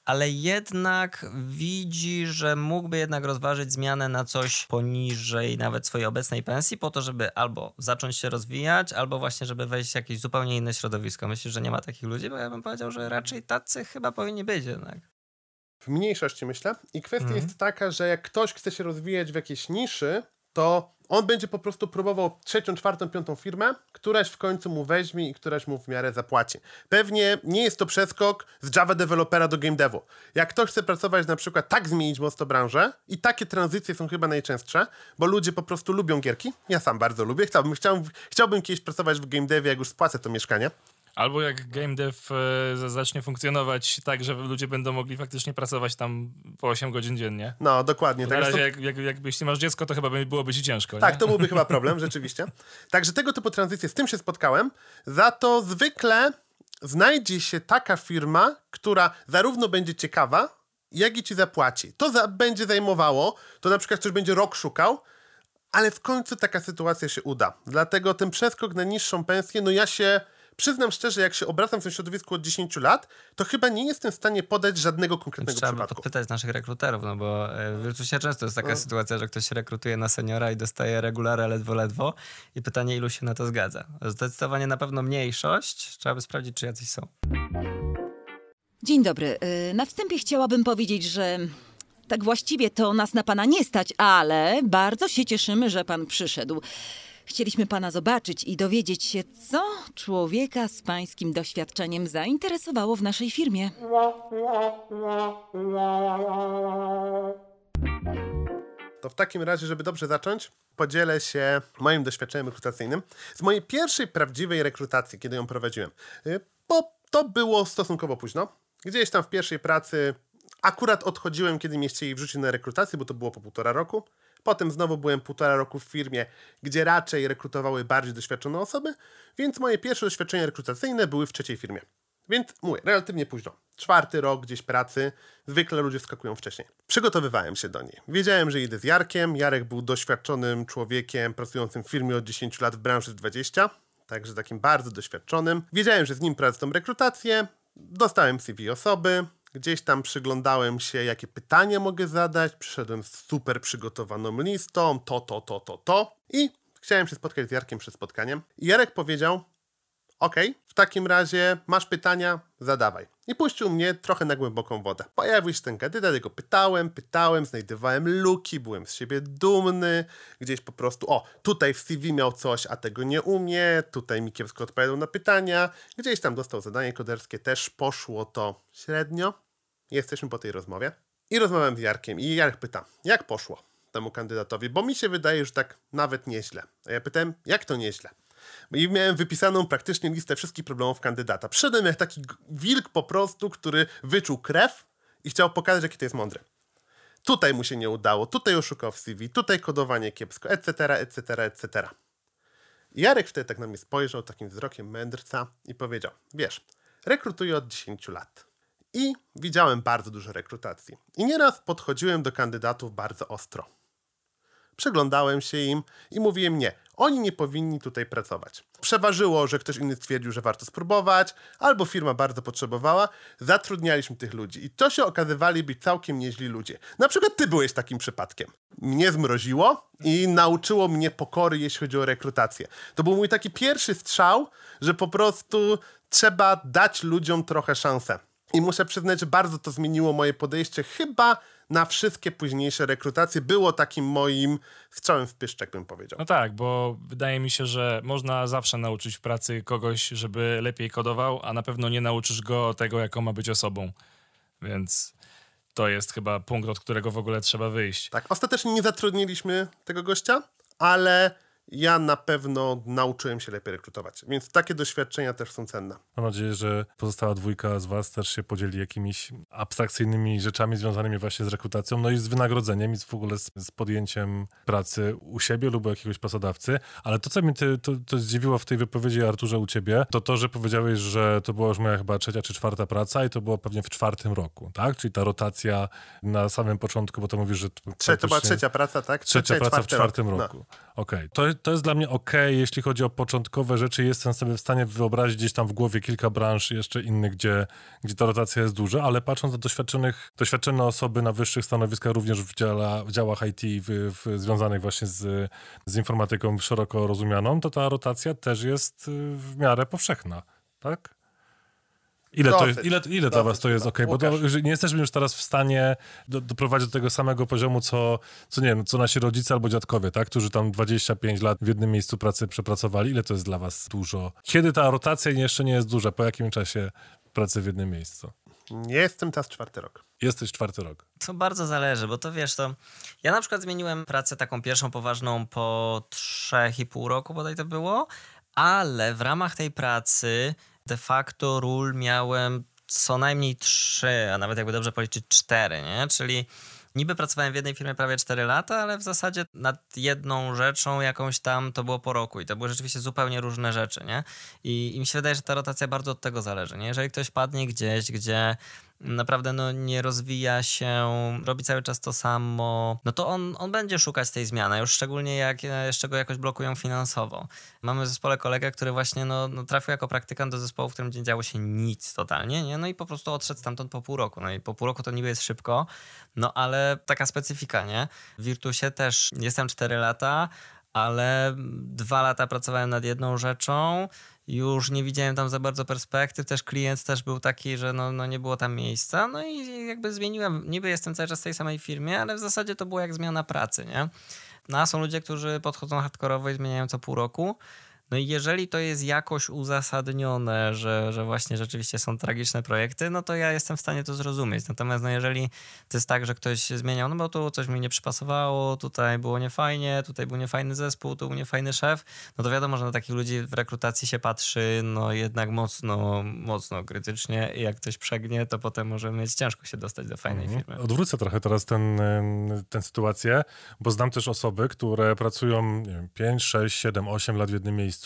ale jednak widzi, że mógłby jednak rozważyć zmianę na coś poniżej nawet swojej obecnej pensji, po to, żeby albo zacząć się rozwijać, albo właśnie, żeby wejść w jakieś zupełnie inne środowisko. Myślisz, że nie ma takich ludzi? Bo ja bym powiedział, że raczej tacy chyba powinni być jednak. W mniejszości myślę. I kwestia Mhm. jest taka, że jak ktoś chce się rozwijać w jakiejś niszy, to on będzie po prostu próbował trzecią, czwartą, piątą firmę, któraś w końcu mu weźmie i któraś mu w miarę zapłaci. Pewnie nie jest to przeskok z Java dewelopera do game devu. Jak ktoś chce pracować na przykład, tak zmienić mocno branżę i takie tranzycje są chyba najczęstsze, bo ludzie po prostu lubią gierki. Ja sam bardzo lubię. Chciałbym, chciałbym, chciałbym kiedyś pracować w game devie, jak już spłacę to mieszkanie. Albo jak game dev e, zacznie funkcjonować tak, że ludzie będą mogli faktycznie pracować tam po 8 godzin dziennie. No, dokładnie. Na Tak, razie to- jak, jak, jakby jeśli masz dziecko, to chyba by- byłoby ci ciężko, Tak, nie? to byłby chyba <laughs> problem, rzeczywiście. Także tego typu tranzycje, z tym się spotkałem. Za to zwykle znajdzie się taka firma, która zarówno będzie ciekawa, jak i ci zapłaci. To za, będzie zajmowało, to na przykład ktoś będzie rok szukał, ale w końcu taka sytuacja się uda. Dlatego ten przeskok na niższą pensję, no ja się przyznam szczerze, jak się obracam w tym środowisku od 10 lat, to chyba nie jestem w stanie podać żadnego konkretnego Trzeba przypadku. podpytać naszych rekruterów, no bo e, w Virtusie często jest taka No. sytuacja, że ktoś się rekrutuje na seniora i dostaje regularę ledwo, ledwo i pytanie, ilu się na to zgadza. Zdecydowanie na pewno mniejszość. Trzeba by sprawdzić, czy jacyś są. Dzień dobry. Y, Na wstępie chciałabym powiedzieć, że tak właściwie to nas na pana nie stać, ale bardzo się cieszymy, że pan przyszedł. Chcieliśmy pana zobaczyć i dowiedzieć się, co człowieka z pańskim doświadczeniem zainteresowało w naszej firmie. To w takim razie, żeby dobrze zacząć, podzielę się moim doświadczeniem rekrutacyjnym z mojej pierwszej prawdziwej rekrutacji, kiedy ją prowadziłem. Y, Bo to było stosunkowo późno. Gdzieś tam w pierwszej pracy akurat odchodziłem, kiedy mnie chcieli wrzucić na rekrutację, bo to było po półtora roku. Potem znowu byłem półtora roku w firmie, gdzie raczej rekrutowały bardziej doświadczone osoby, więc moje pierwsze doświadczenia rekrutacyjne były w trzeciej firmie. Więc mówię, relatywnie późno. Czwarty rok gdzieś pracy, zwykle ludzie wskakują wcześniej. Przygotowywałem się do niej. Wiedziałem, że idę z Jarkiem. Jarek był doświadczonym człowiekiem pracującym w firmie od 10 lat w branży 20, także takim bardzo doświadczonym. Wiedziałem, że z nim prowadzę tą rekrutację. Dostałem CV osoby. Gdzieś tam przyglądałem się, jakie pytania mogę zadać. Przyszedłem z super przygotowaną listą. To, to, to, to, to. I chciałem się spotkać z Jarkiem przed spotkaniem. Jarek powiedział, Okej, w takim razie masz pytania, zadawaj. I puścił mnie trochę na głęboką wodę. Pojawił się ten kandydat, ja go pytałem, pytałem, znajdowałem luki, byłem z siebie dumny. Gdzieś po prostu, o, tutaj w CV miał coś, a tego nie umie, tutaj mi kiepsko odpowiadał na pytania. Gdzieś tam dostał zadanie koderskie, też poszło to średnio. Jesteśmy po tej rozmowie. I rozmawiam z Jarkiem i Jarek pyta, jak poszło temu kandydatowi, bo mi się wydaje, że tak nawet nieźle. A ja pytałem, jak to nieźle? I miałem wypisaną praktycznie listę wszystkich problemów kandydata. Przyszedłem jak taki wilk po prostu, który wyczuł krew i chciał pokazać, jaki to jest mądry. Tutaj mu się nie udało, tutaj oszukał w CV, tutaj kodowanie kiepsko, etc., etc., etc. Jarek wtedy tak na mnie spojrzał takim wzrokiem mędrca i powiedział, wiesz, rekrutuję od 10 lat. I widziałem bardzo dużo rekrutacji. I nieraz podchodziłem do kandydatów bardzo ostro. Przyglądałem się im i mówiłem nie, oni nie powinni tutaj pracować. Przeważyło, że ktoś inny stwierdził, że warto spróbować, albo firma bardzo potrzebowała, zatrudnialiśmy tych ludzi i to się okazywali być całkiem nieźli ludzie. Na przykład ty byłeś takim przypadkiem. Mnie zmroziło i nauczyło mnie pokory, jeśli chodzi o rekrutację. To był mój taki pierwszy strzał, że po prostu trzeba dać ludziom trochę szansę. I muszę przyznać, że bardzo to zmieniło moje podejście chyba na wszystkie późniejsze rekrutacje. Było takim moim strzałem w pyszczek, bym powiedział. No tak, bo wydaje mi się, że można zawsze nauczyć w pracy kogoś, żeby lepiej kodował, a na pewno nie nauczysz go tego, jaką ma być osobą. Więc to jest chyba punkt, od którego w ogóle trzeba wyjść. Tak, ostatecznie nie zatrudniliśmy tego gościa, ale ja na pewno nauczyłem się lepiej rekrutować. Więc takie doświadczenia też są cenne. Mam nadzieję, że pozostała dwójka z was też się podzieli jakimiś abstrakcyjnymi rzeczami związanymi właśnie z rekrutacją, no i z wynagrodzeniem i w ogóle z, z podjęciem pracy u siebie lub u jakiegoś pracodawcy. Ale to, co mnie ty, to, to zdziwiło w tej wypowiedzi, Arturze, u ciebie, to to, że powiedziałeś, że to była już moja chyba trzecia czy czwarta praca i to było pewnie w czwartym roku, tak? Czyli ta rotacja na samym początku, bo to mówisz, że... Trze- to była trzecia praca, tak? Trzecia Trzecia praca w czwarty czwartym rok. No. roku. Okej. To, to jest dla mnie okej, jeśli chodzi o początkowe rzeczy. Jestem sobie w stanie wyobrazić gdzieś tam w głowie kilka branż jeszcze innych, gdzie, gdzie ta rotacja jest duża, ale patrząc na doświadczonych, doświadczone osoby na wyższych stanowiskach, również w, działa, w działach IT w, w, związanych właśnie z, z informatyką szeroko rozumianą, to ta rotacja też jest y, w miarę powszechna, tak? Ile, to Dosyć. ile, ile dla was to jest chyba. ok? Bo to, nie jesteśmy już teraz w stanie do, doprowadzić do tego samego poziomu, co, co nie wiem, co nasi rodzice albo dziadkowie, tak? Którzy tam 25 lat w jednym miejscu pracy przepracowali. Ile to jest dla was dużo? Kiedy ta rotacja jeszcze nie jest duża? Po jakim czasie pracy w jednym miejscu? Nie jestem teraz czwarty rok. Jesteś czwarty rok. To bardzo zależy, bo to wiesz, to ja na przykład zmieniłem pracę taką pierwszą poważną po trzech i pół roku, bodaj to było, ale w ramach tej pracy de facto ról miałem co najmniej trzy, a nawet jakby dobrze policzyć cztery, nie? Czyli niby pracowałem w jednej firmie prawie 4 lata, ale w zasadzie nad jedną rzeczą jakąś tam to było po roku i to były rzeczywiście zupełnie różne rzeczy, nie? I, i mi się wydaje, że ta rotacja bardzo od tego zależy, nie? Jeżeli ktoś padnie gdzieś, gdzie naprawdę no, nie rozwija się, robi cały czas to samo, no to on, on będzie szukać tej zmiany, już szczególnie jak jeszcze go jakoś blokują finansowo. Mamy w zespole kolegę, który właśnie no, no, trafił jako praktykant do zespołu, w którym nie działo się nic totalnie, nie? No i po prostu odszedł stamtąd po pół roku. No i po pół roku to niby jest szybko, no ale taka specyfika, nie? W Virtusie też jestem 4 lata, ale dwa lata pracowałem nad jedną rzeczą, już nie widziałem tam za bardzo perspektyw, też klient też był taki, że no, no nie było tam miejsca, no i jakby zmieniłem, niby jestem cały czas w tej samej firmie, ale w zasadzie to było jak zmiana pracy, nie? No a są ludzie, którzy podchodzą hardkorowo i zmieniają co pół roku, no i jeżeli to jest jakoś uzasadnione, że, że właśnie rzeczywiście są tragiczne projekty, no to ja jestem w stanie to zrozumieć. Natomiast no jeżeli to jest tak, że ktoś zmieniał, no bo tu coś mi nie przypasowało, tutaj było niefajnie, tutaj był niefajny zespół, tu był niefajny szef, no to wiadomo, że na takich ludzi w rekrutacji się patrzy no jednak mocno, mocno krytycznie i jak ktoś przegnie, to potem może mieć ciężko się dostać do fajnej firmy. Odwrócę trochę teraz ten, tę sytuację, bo znam też osoby, które pracują nie wiem, 5, 6, 7, 8 lat w jednym miejscu,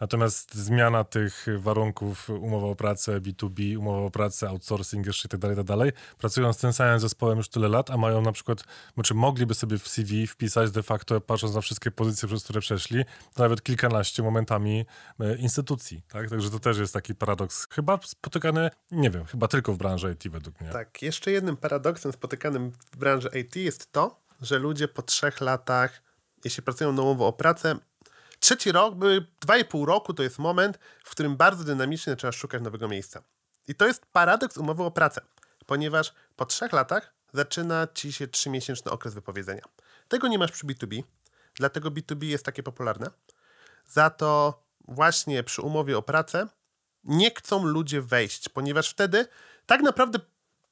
natomiast zmiana tych warunków, umowa o pracę, B2B, umowa o pracę, outsourcing jeszcze i tak dalej, tak pracują z tym samym zespołem już tyle lat, a mają na przykład, znaczy mogliby sobie w CV wpisać de facto, patrząc na wszystkie pozycje, przez które przeszli, nawet kilkanaście momentami e, instytucji, tak? Także to też jest taki paradoks, chyba spotykany, nie wiem, chyba tylko w branży IT według mnie. Tak, jeszcze jednym paradoksem spotykanym w branży IT jest to, że ludzie po trzech latach, jeśli pracują na umowę o pracę, trzeci rok, dwa i pół roku to jest moment, w którym bardzo dynamicznie trzeba szukać nowego miejsca. I to jest paradoks umowy o pracę, ponieważ po trzech latach zaczyna ci się trzymiesięczny okres wypowiedzenia. Tego nie masz przy B2B, dlatego B2B jest takie popularne. Za to właśnie przy umowie o pracę nie chcą ludzie wejść, ponieważ wtedy tak naprawdę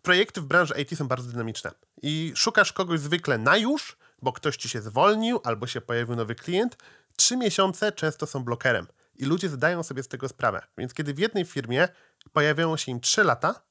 projekty w branży IT są bardzo dynamiczne i szukasz kogoś zwykle na już, bo ktoś ci się zwolnił albo się pojawił nowy klient. Trzy miesiące często są blokerem i ludzie zdają sobie z tego sprawę. Więc kiedy w jednej firmie pojawiają się im trzy lata,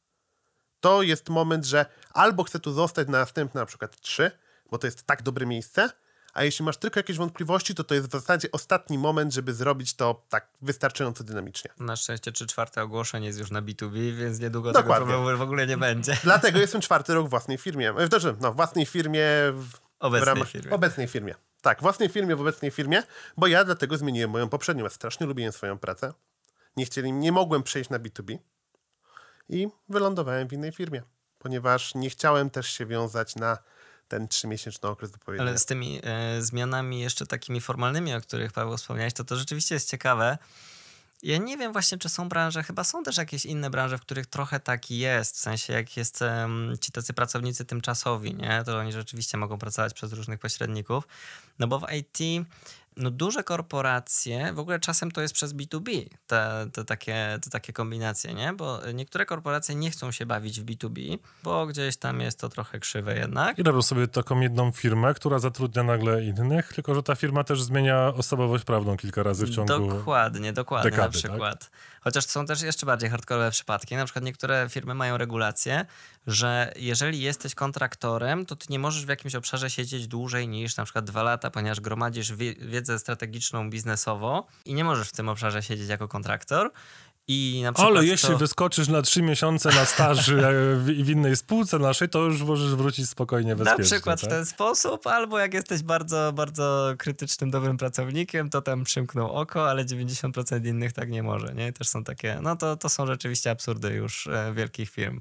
to jest moment, że albo chcę tu zostać na następne na przykład trzy, bo to jest tak dobre miejsce, a jeśli masz tylko jakieś wątpliwości, to to jest w zasadzie ostatni moment, żeby zrobić to tak wystarczająco dynamicznie. Na szczęście czy czwarte ogłoszenie jest już na B2B, więc niedługo Dokładnie. tego problemu w ogóle nie będzie. <laughs> Dlatego jestem czwarty rok w własnej firmie. Dobrze, no, w własnej firmie. W, Obecnej w ramach, firmie. Obecnej firmie. Tak, własnej firmie, w obecnej firmie, bo ja dlatego zmieniłem moją poprzednią. Ja strasznie lubiłem swoją pracę. Nie chcieli, nie mogłem przejść na B2B i wylądowałem w innej firmie, ponieważ nie chciałem też się wiązać na ten trzymiesięczny okres wypowiedzenia. Ale z tymi e, zmianami jeszcze takimi formalnymi, o których Paweł wspomniałeś, to to rzeczywiście jest ciekawe. Ja nie wiem właśnie, czy są branże, chyba są też jakieś inne branże, w których trochę tak jest, w sensie jak jest em, ci tacy pracownicy tymczasowi, nie? To oni rzeczywiście mogą pracować przez różnych pośredników. No bo w IT no duże korporacje, w ogóle czasem to jest przez B2B, te, te, takie, te takie kombinacje, nie? Bo niektóre korporacje nie chcą się bawić w B2B, bo gdzieś tam jest to trochę krzywe jednak. I robią sobie taką jedną firmę, która zatrudnia nagle innych, tylko że ta firma też zmienia osobowość prawną kilka razy w ciągu... Dokładnie, dokładnie dekady, na przykład. Chociaż są też jeszcze bardziej hardkorowe przypadki. Na przykład niektóre firmy mają regulację, że jeżeli jesteś kontraktorem, to ty nie możesz w jakimś obszarze siedzieć dłużej niż na przykład dwa lata, ponieważ gromadzisz wie- wiedzę strategiczną biznesowo i nie możesz w tym obszarze siedzieć jako kontraktor. I na przykład Ale jeśli to... wyskoczysz na trzy miesiące na staży e, w, w innej spółce naszej, to już możesz wrócić spokojnie Na bezpiecznie. przykład w tak? ten sposób, albo jak jesteś bardzo, bardzo krytycznym, dobrym pracownikiem, to tam przymknął oko, ale 90% innych tak nie może, nie? Też są takie, no to, to są rzeczywiście absurdy już e, wielkich firm.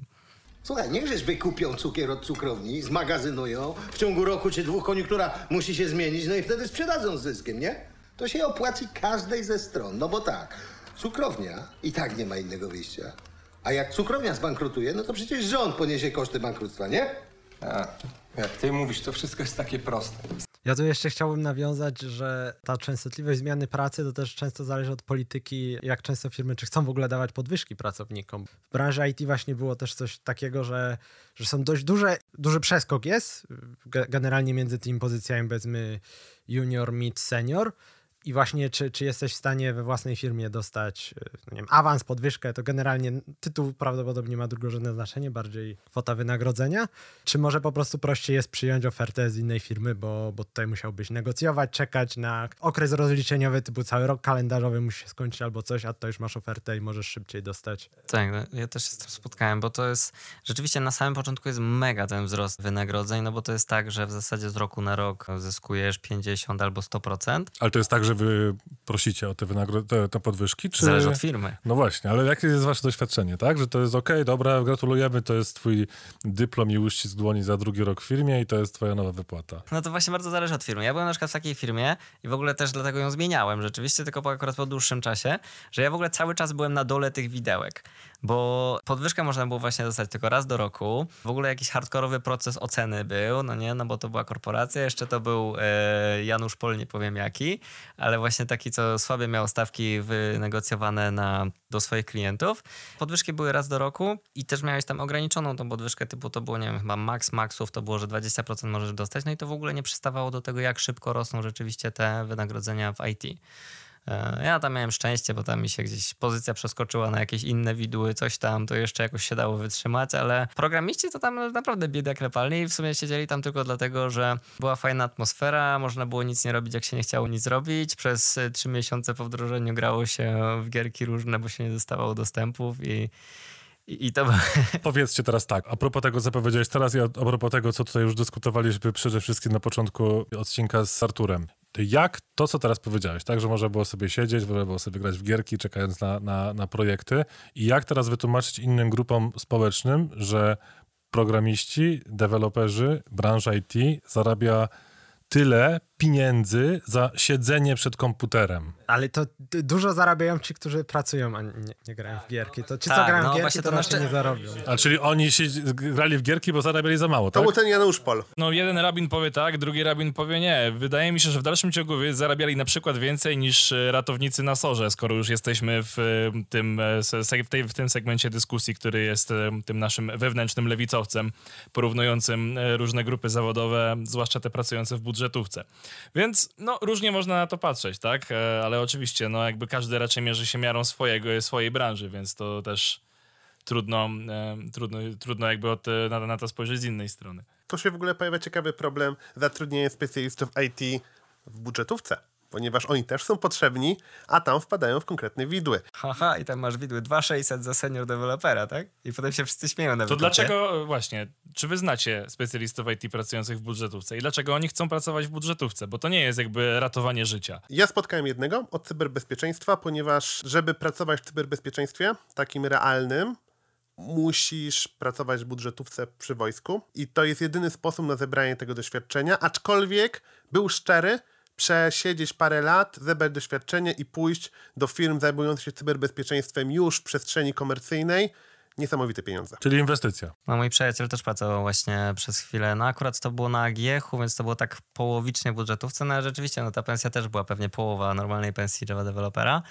Słuchaj, niechżeś wykupią cukier od cukrowni, zmagazynują, w ciągu roku czy dwóch koniunktura musi się zmienić, no i wtedy sprzedadzą z zyskiem, nie? To się opłaci każdej ze stron, no bo tak, cukrownia i tak nie ma innego wyjścia. A jak cukrownia zbankrutuje, no to przecież rząd poniesie koszty bankructwa, nie? A, jak ty mówisz, to wszystko jest takie proste. Ja tu jeszcze chciałbym nawiązać, że ta częstotliwość zmiany pracy to też często zależy od polityki, jak często firmy, czy chcą w ogóle dawać podwyżki pracownikom. W branży IT właśnie było też coś takiego, że, że są dość duże, duży przeskok jest ge- generalnie między tymi pozycjami, powiedzmy junior, mid, senior. I właśnie, czy, czy jesteś w stanie we własnej firmie dostać y, no nie wiem, awans, podwyżkę, to generalnie tytuł prawdopodobnie ma drugorzędne znaczenie, bardziej kwota wynagrodzenia. Czy może po prostu prościej jest przyjąć ofertę z innej firmy, bo, bo tutaj musiałbyś negocjować, czekać na okres rozliczeniowy, typu cały rok kalendarzowy musi się skończyć albo coś, a to już masz ofertę i możesz szybciej dostać. Tak, no, ja też się z tym spotkałem, bo to jest rzeczywiście na samym początku jest mega ten wzrost wynagrodzeń, no bo to jest tak, że w zasadzie z roku na rok zyskujesz 50 albo 100%. Ale to jest tak, że wy prosicie o te, wynagro- te, te podwyżki? Czy... Zależy od firmy. No właśnie, ale jakie jest wasze doświadczenie, tak? Że to jest okej, dobra, gratulujemy, to jest twój dyplom i uścisk dłoni za drugi rok w firmie i to jest twoja nowa wypłata. No to właśnie bardzo zależy od firmy. Ja byłem na przykład w takiej firmie i w ogóle też dlatego ją zmieniałem rzeczywiście, tylko po, akurat po dłuższym czasie, że ja w ogóle cały czas byłem na dole tych widełek, bo podwyżkę można było właśnie dostać tylko raz do roku. W ogóle jakiś hardkorowy proces oceny był, no nie, no bo to była korporacja, jeszcze to był e, Janusz Pol, nie powiem jaki, ale właśnie taki, co słabie miał stawki wynegocjowane na, do swoich klientów. Podwyżki były raz do roku i też miałeś tam ograniczoną tą podwyżkę, typu to było, nie wiem, chyba max maxów, to było, że 20% możesz dostać, no i to w ogóle nie przystawało do tego, jak szybko rosną rzeczywiście te wynagrodzenia w IT. E, Ja tam miałem szczęście, bo tam mi się gdzieś pozycja przeskoczyła na jakieś inne widły, coś tam, to jeszcze jakoś się dało wytrzymać, ale programiści to tam naprawdę biedak klepalni i w sumie siedzieli tam tylko dlatego, że była fajna atmosfera, można było nic nie robić, jak się nie chciało nic robić. Przez y, trzy miesiące po wdrożeniu grało się w gierki różne, bo się nie dostawało dostępów i, i, to. <laughs> Powiedzcie teraz tak, a propos tego, co powiedziałeś teraz i a propos tego, co tutaj już dyskutowaliśmy przede wszystkim na początku odcinka z Arturem. Jak to, co teraz powiedziałeś, tak, że można było sobie siedzieć, można było sobie grać w gierki, czekając na, na, na projekty? I jak teraz wytłumaczyć innym grupom społecznym, że programiści, deweloperzy, branża IT zarabia tyle pieniędzy za siedzenie przed komputerem. Ale to dużo zarabiają ci, którzy pracują, a nie, nie grają w gierki. To ci, co Tak, grają no w gierki, to, to raczej nasze- nie zarobią. A czyli oni się grali w gierki, bo zarabiali za mało, To tak? był ten Janusz Pol. No jeden rabin powie tak, drugi rabin powie nie. Wydaje mi się, że w dalszym ciągu zarabiali na przykład więcej niż e, ratownicy na sorze, skoro już jesteśmy w e, tym, e, w, tym segmencie dyskusji, który jest tym naszym wewnętrznym lewicowcem, porównującym różne grupy zawodowe, zwłaszcza te pracujące w budżetówce. Więc no różnie można na to patrzeć, tak? E, Ale oczywiście, no jakby każdy raczej mierzy się miarą swojego, swojej branży, więc to też trudno, e, trudno, trudno jakby od, e, na, na to spojrzeć z innej strony. Tu się w ogóle pojawia ciekawy problem zatrudnienia specjalistów IT w budżetówce, ponieważ oni też są potrzebni, a tam wpadają w konkretne widły. Haha, i tam masz widły 2600 za senior dewelopera, tak? I potem się wszyscy śmieją na To dlaczego, właśnie, czy wy znacie specjalistów IT pracujących w budżetówce i dlaczego oni chcą pracować w budżetówce? Bo to nie jest jakby ratowanie życia. Ja spotkałem jednego od cyberbezpieczeństwa, ponieważ żeby pracować w cyberbezpieczeństwie, takim realnym, musisz pracować w budżetówce przy wojsku i to jest jedyny sposób na zebranie tego doświadczenia, aczkolwiek był szczery, przesiedzieć parę lat, zebrać doświadczenie i pójść do firm zajmujących się cyberbezpieczeństwem już w przestrzeni komercyjnej, niesamowite pieniądze. Czyli inwestycja. No mój przyjaciel też pracował właśnie przez chwilę, no akurat to było na AGH-u, więc to było tak połowicznie w budżetówce, no ale rzeczywiście no ta pensja też była pewnie połowa normalnej pensji Java dewelopera.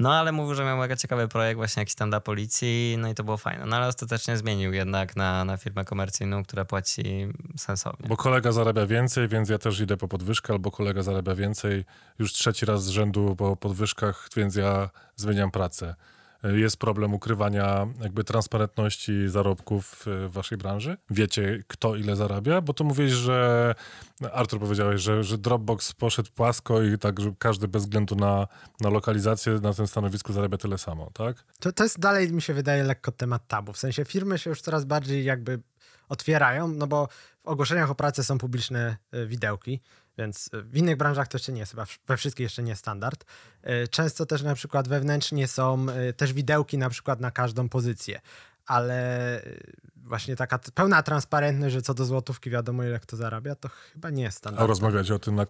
No ale mówił, że miał mega ciekawy projekt właśnie jakiś tam dla policji, no i to było fajne. No ale ostatecznie zmienił jednak na, na firmę komercyjną, która płaci sensownie. Bo kolega zarabia więcej, więc ja też idę po podwyżkę, albo kolega zarabia więcej już trzeci raz z rzędu po podwyżkach, więc ja zmieniam pracę. Jest problem ukrywania jakby transparentności zarobków w waszej branży? Wiecie, kto ile zarabia? Bo to mówisz, że Artur powiedziałeś, że, że Dropbox poszedł płasko i tak, że każdy bez względu na, na lokalizację na tym stanowisku zarabia tyle samo, tak? To, to jest dalej, mi się wydaje, lekko temat tabu. W sensie firmy się już coraz bardziej jakby otwierają, no bo w ogłoszeniach o pracę są publiczne y, widełki, więc w innych branżach to jeszcze nie jest, chyba we wszystkich jeszcze nie standard. Y, Często też na przykład wewnętrznie są y, też widełki na przykład na każdą pozycję, ale właśnie taka pełna transparentność, że co do złotówki wiadomo ile kto zarabia, to chyba nie jest A standard. rozmawiacie o tym na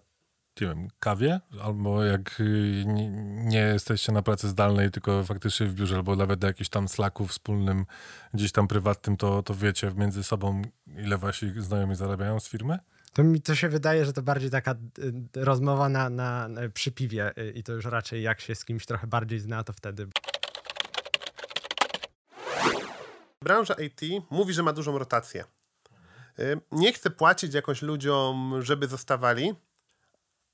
nie wiem, kawie, albo jak y, nie, jesteście na pracy zdalnej, tylko faktycznie w biurze, albo nawet do jakichś tam slacku wspólnym, gdzieś tam prywatnym, to, to wiecie między sobą, ile wasi znajomi zarabiają z firmy? To mi to się wydaje, że to bardziej taka y, rozmowa na, na, na przy piwie y, i to już raczej jak się z kimś trochę bardziej zna, to wtedy. Branża IT mówi, że ma dużą rotację. Y, Nie chce płacić jakoś ludziom, żeby zostawali,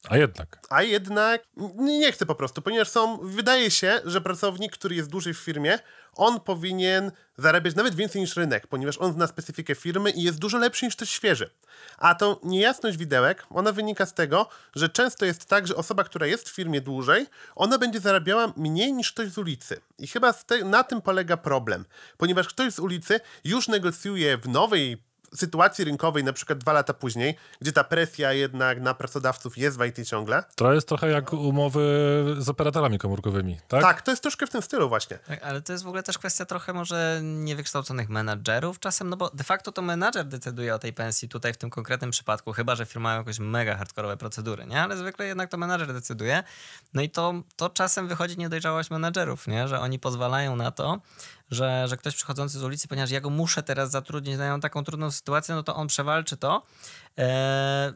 A jednak. a jednak nie chce po prostu, ponieważ są, wydaje się, że pracownik, który jest dłużej w firmie, on powinien zarabiać nawet więcej niż rynek, ponieważ on zna specyfikę firmy i jest dużo lepszy niż ktoś świeży. A tą niejasność widełek, ona wynika z tego, że często jest tak, że osoba, która jest w firmie dłużej, ona będzie zarabiała mniej niż ktoś z ulicy. I chyba na tym polega problem, ponieważ ktoś z ulicy już negocjuje w nowej sytuacji rynkowej, na przykład dwa lata później, gdzie ta presja jednak na pracodawców jest w IT ciągle. To jest trochę jak umowy z operatorami komórkowymi, tak? Tak, to jest troszkę w tym stylu właśnie. Tak, ale to jest w ogóle też kwestia trochę może niewykształconych menadżerów czasem, no bo de facto to menadżer decyduje o tej pensji tutaj w tym konkretnym przypadku, chyba że firma ma jakieś mega hardkorowe procedury, nie? Ale zwykle jednak to menadżer decyduje. No i to, to czasem wychodzi niedojrzałość menadżerów, nie? Że oni pozwalają na to, że, że ktoś przychodzący z ulicy, ponieważ ja go muszę teraz zatrudnić, dają taką trudną sytuację, no to on przewalczy to,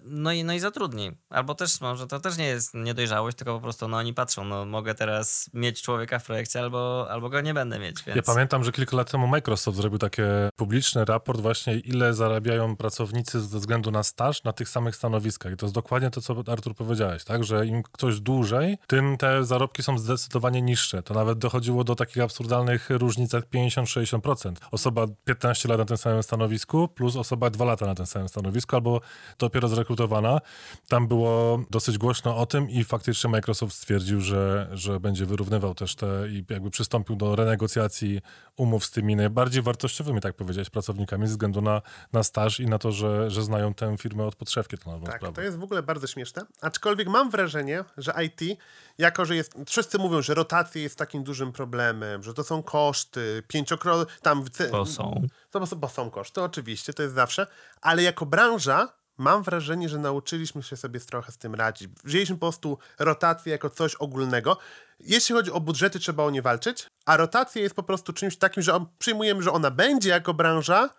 no, i, no i zatrudni. Albo też może to też nie jest niedojrzałość, tylko po prostu no oni patrzą, no mogę teraz mieć człowieka w projekcie, albo, albo go nie będę mieć, więc... Ja pamiętam, że kilka lat temu Microsoft zrobił taki publiczny raport właśnie, ile zarabiają pracownicy ze względu na staż na tych samych stanowiskach. I to jest dokładnie to, co Artur powiedziałeś, tak? Że im ktoś dłużej, tym te zarobki są zdecydowanie niższe. To nawet dochodziło do takich absurdalnych różnic jak 50-60%. Osoba 15 lat na tym samym stanowisku plus osoba 2 lata na tym samym stanowisku albo dopiero zrekrutowana. Tam było dosyć głośno o tym i faktycznie Microsoft stwierdził, że, że będzie wyrównywał też te i jakby przystąpił do renegocjacji umów z tymi najbardziej wartościowymi, tak powiedziałeś, pracownikami ze względu na, na staż i na to, że, że znają tę firmę od podszewki. To, na Tak, sprawę. to jest w ogóle bardzo śmieszne. Aczkolwiek mam wrażenie, że IT, jako że jest. Wszyscy mówią, że rotacja jest takim dużym problemem, że to są koszty, pięciokro... tam są. To bo są koszty, oczywiście, to jest zawsze, ale jako branża mam wrażenie, że nauczyliśmy się sobie trochę z tym radzić. Wzięliśmy po prostu rotację jako coś ogólnego. Jeśli chodzi o budżety, trzeba o nie walczyć, a rotacja jest po prostu czymś takim, że przyjmujemy, że ona będzie jako branża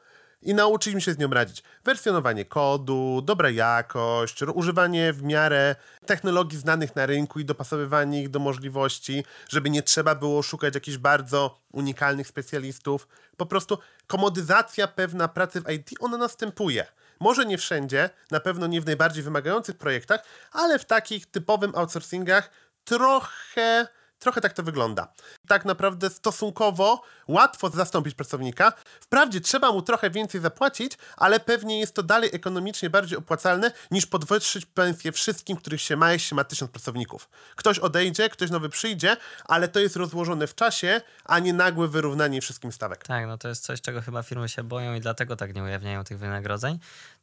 i nauczyliśmy się z nią radzić. Wersjonowanie kodu, dobra jakość, używanie w miarę technologii znanych na rynku i dopasowywanie ich do możliwości, żeby nie trzeba było szukać jakichś bardzo unikalnych specjalistów. Po prostu komodyzacja pewna pracy w IT, ona następuje. Może nie wszędzie, na pewno nie w najbardziej wymagających projektach, ale w takich typowym outsourcingach trochę, trochę tak to wygląda. Tak naprawdę stosunkowo łatwo zastąpić pracownika. Wprawdzie trzeba mu trochę więcej zapłacić, ale pewnie jest to dalej ekonomicznie bardziej opłacalne niż podwyższyć pensję wszystkim, których się ma, jeśli się ma tysiąc pracowników. Ktoś odejdzie, ktoś nowy przyjdzie, ale to jest rozłożone w czasie, a nie nagłe wyrównanie wszystkim stawek. Tak, no to jest coś, czego chyba firmy się boją i dlatego tak nie ujawniają tych wynagrodzeń.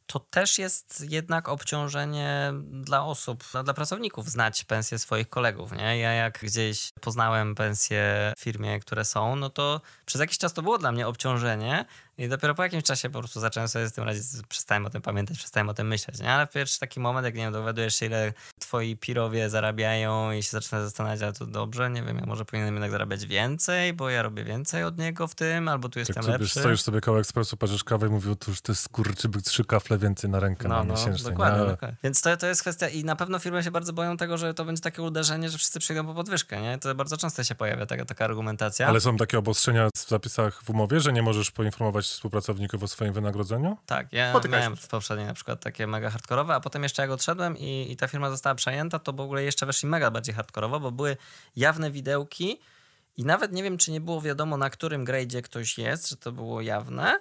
To też jest jednak obciążenie dla osób, dla pracowników znać pensje swoich kolegów, nie? Ja jak gdzieś poznałem pensje w firmie, które są, no to przez jakiś czas to było dla mnie obciążenie i dopiero po jakimś czasie po prostu zacząłem sobie z tym radzić, przestałem o tym pamiętać, przestałem o tym myśleć, nie? Ale pierwszy taki moment, jak nie wiem, dowiadujesz się, ile twoi pirowie zarabiają i się zaczyna zastanawiać, ale to dobrze, nie wiem, ja może powinienem jednak zarabiać więcej, bo ja robię więcej od niego w tym, albo tu jestem Tak lepszy. stoisz sobie koło ekspresu, patrzysz kawę i mówił, to już te skurczybyk trzy kafle więcej na rękę No, na no, miesięczny. dokładnie, nie? dokładnie. Więc to, to jest kwestia i na pewno firmy się bardzo boją tego, że to będzie takie uderzenie, że wszyscy przyjdą po podwyżkę, nie? To bardzo często się pojawia taka, taka argumentacja. Ale są takie obostrzenia w zapisach w umowie, że nie możesz poinformować współpracowników o swoim wynagrodzeniu? Tak, ja Spotykałeś miałem w poprzedniej na przykład takie mega hardkorowe, a potem jeszcze jak odszedłem i, i ta firma została przejęta, to w ogóle jeszcze weszli mega bardziej hardkorowo, bo były jawne widełki i nawet nie wiem, czy nie było wiadomo, na którym grade'zie ktoś jest, że to było jawne,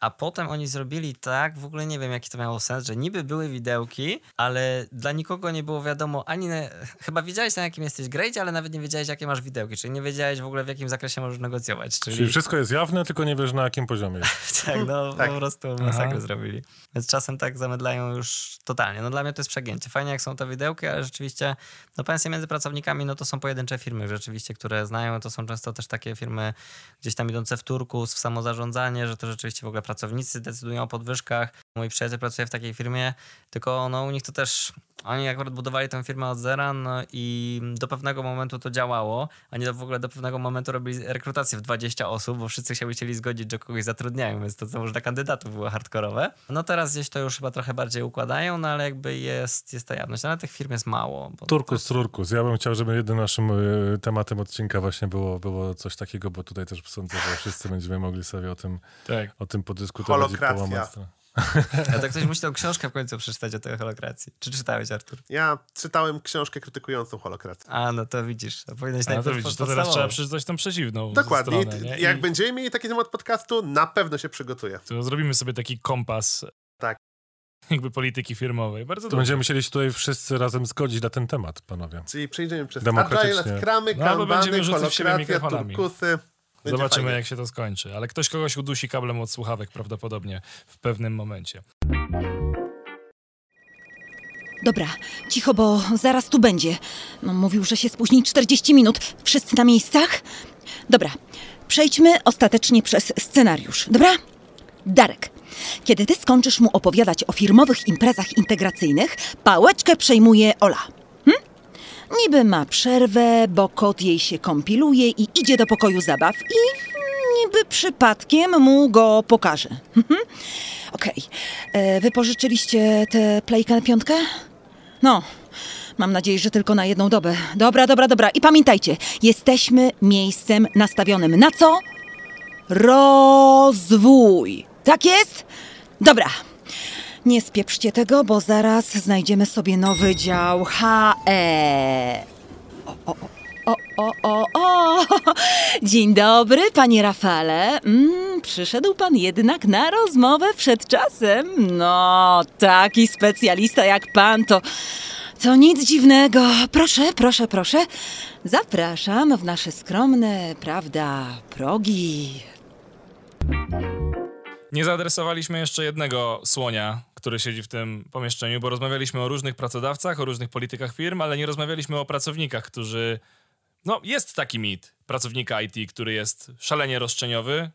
a potem oni zrobili tak, w ogóle nie wiem, jaki to miało sens, że niby były widełki, ale dla nikogo nie było wiadomo ani... Na, <laughs> chyba wiedziałeś na jakim jesteś grade'zie, ale nawet nie wiedziałeś, jakie masz widełki, czyli nie wiedziałeś w ogóle, w jakim zakresie możesz negocjować. Czyli, Czyli wszystko jest jawne, tylko nie wiesz na jakim poziomie <laughs> tak, no Tak. po prostu masakrę zrobili. Więc czasem tak zamydlają już totalnie. No dla mnie to jest przegięcie. Fajnie jak są te widełki, ale rzeczywiście no pensje między pracownikami, no to są pojedyncze firmy rzeczywiście, które znają. To są często też takie firmy gdzieś tam idące w turkus, w samozarządzanie, że to rzeczywiście w ogóle pracownicy decydują o podwyżkach. Mój przyjaciel pracuje w takiej firmie, tylko no, u nich to też oni akurat budowali tę firmę od zera no i do pewnego momentu to działało. Oni w ogóle do pewnego momentu robili rekrutację w 20 osób, bo wszyscy się chcieli zgodzić, że kogoś zatrudniają, więc to co może dla kandydatów było hardkorowe. No teraz gdzieś to już chyba trochę bardziej układają, no ale jakby jest, jest ta jawność. No, ale tych firm jest mało. Turkus, to... turkus. Ja bym chciał, żeby jednym naszym y, tematem odcinka właśnie było, było coś takiego, bo tutaj też sądzę, że wszyscy będziemy mogli sobie o tym, tak. o tym podyskutować Holokracja. i połamać. A to ktoś musi książkę w końcu przeczytać o tej holokracji. Czy czytałeś, Artur? Ja czytałem książkę krytykującą holokrację. A, no to widzisz. To powinieneś A, to widzisz, to teraz trzeba przeczytać tą przeciwną Dokładnie. Stronę? Jak I... będziemy mieli taki temat podcastu, na pewno się przygotuję. To zrobimy sobie taki kompas. Tak. Jakby polityki firmowej. Bardzo to będziemy musieli się tutaj wszyscy razem zgodzić na ten temat, panowie. Czyli przejdziemy przez Agile, skramy, no, kanbany, holokracja, turkusy. Zobaczymy, fajnie. jak się to skończy. Ale ktoś kogoś udusi kablem od słuchawek prawdopodobnie w pewnym momencie. Dobra, cicho, bo zaraz tu będzie. No, mówił, że się spóźni 40 minut. Wszyscy na miejscach? Dobra, przejdźmy ostatecznie przez scenariusz, dobra? Darek, kiedy ty skończysz mu opowiadać o firmowych imprezach integracyjnych, pałeczkę przejmuje Ola. Niby ma przerwę, bo kot jej się kompiluje i idzie do pokoju zabaw i niby przypadkiem mu go pokaże. Mhm. Okej. Okay. E, wypożyczyliście tę playkę na piątkę? No, mam nadzieję, że tylko na jedną dobę. Dobra, dobra, dobra. I pamiętajcie, jesteśmy miejscem nastawionym na co? Rozwój. Tak jest? Dobra, nie spieprzcie tego, bo zaraz znajdziemy sobie nowy dział HE. O, o, o, o, o, o. <laughs> Dzień dobry, panie Rafale. Mm, przyszedł pan jednak na rozmowę przed czasem. No, taki specjalista jak pan to... To nic dziwnego. Proszę, proszę, proszę. Zapraszam w nasze skromne, prawda, progi. Nie zaadresowaliśmy jeszcze jednego słonia, który siedzi w tym pomieszczeniu, bo rozmawialiśmy o różnych pracodawcach, o różnych politykach firm, ale nie rozmawialiśmy o pracownikach, którzy. No, jest taki mit pracownika IT, który jest szalenie roszczeniowy.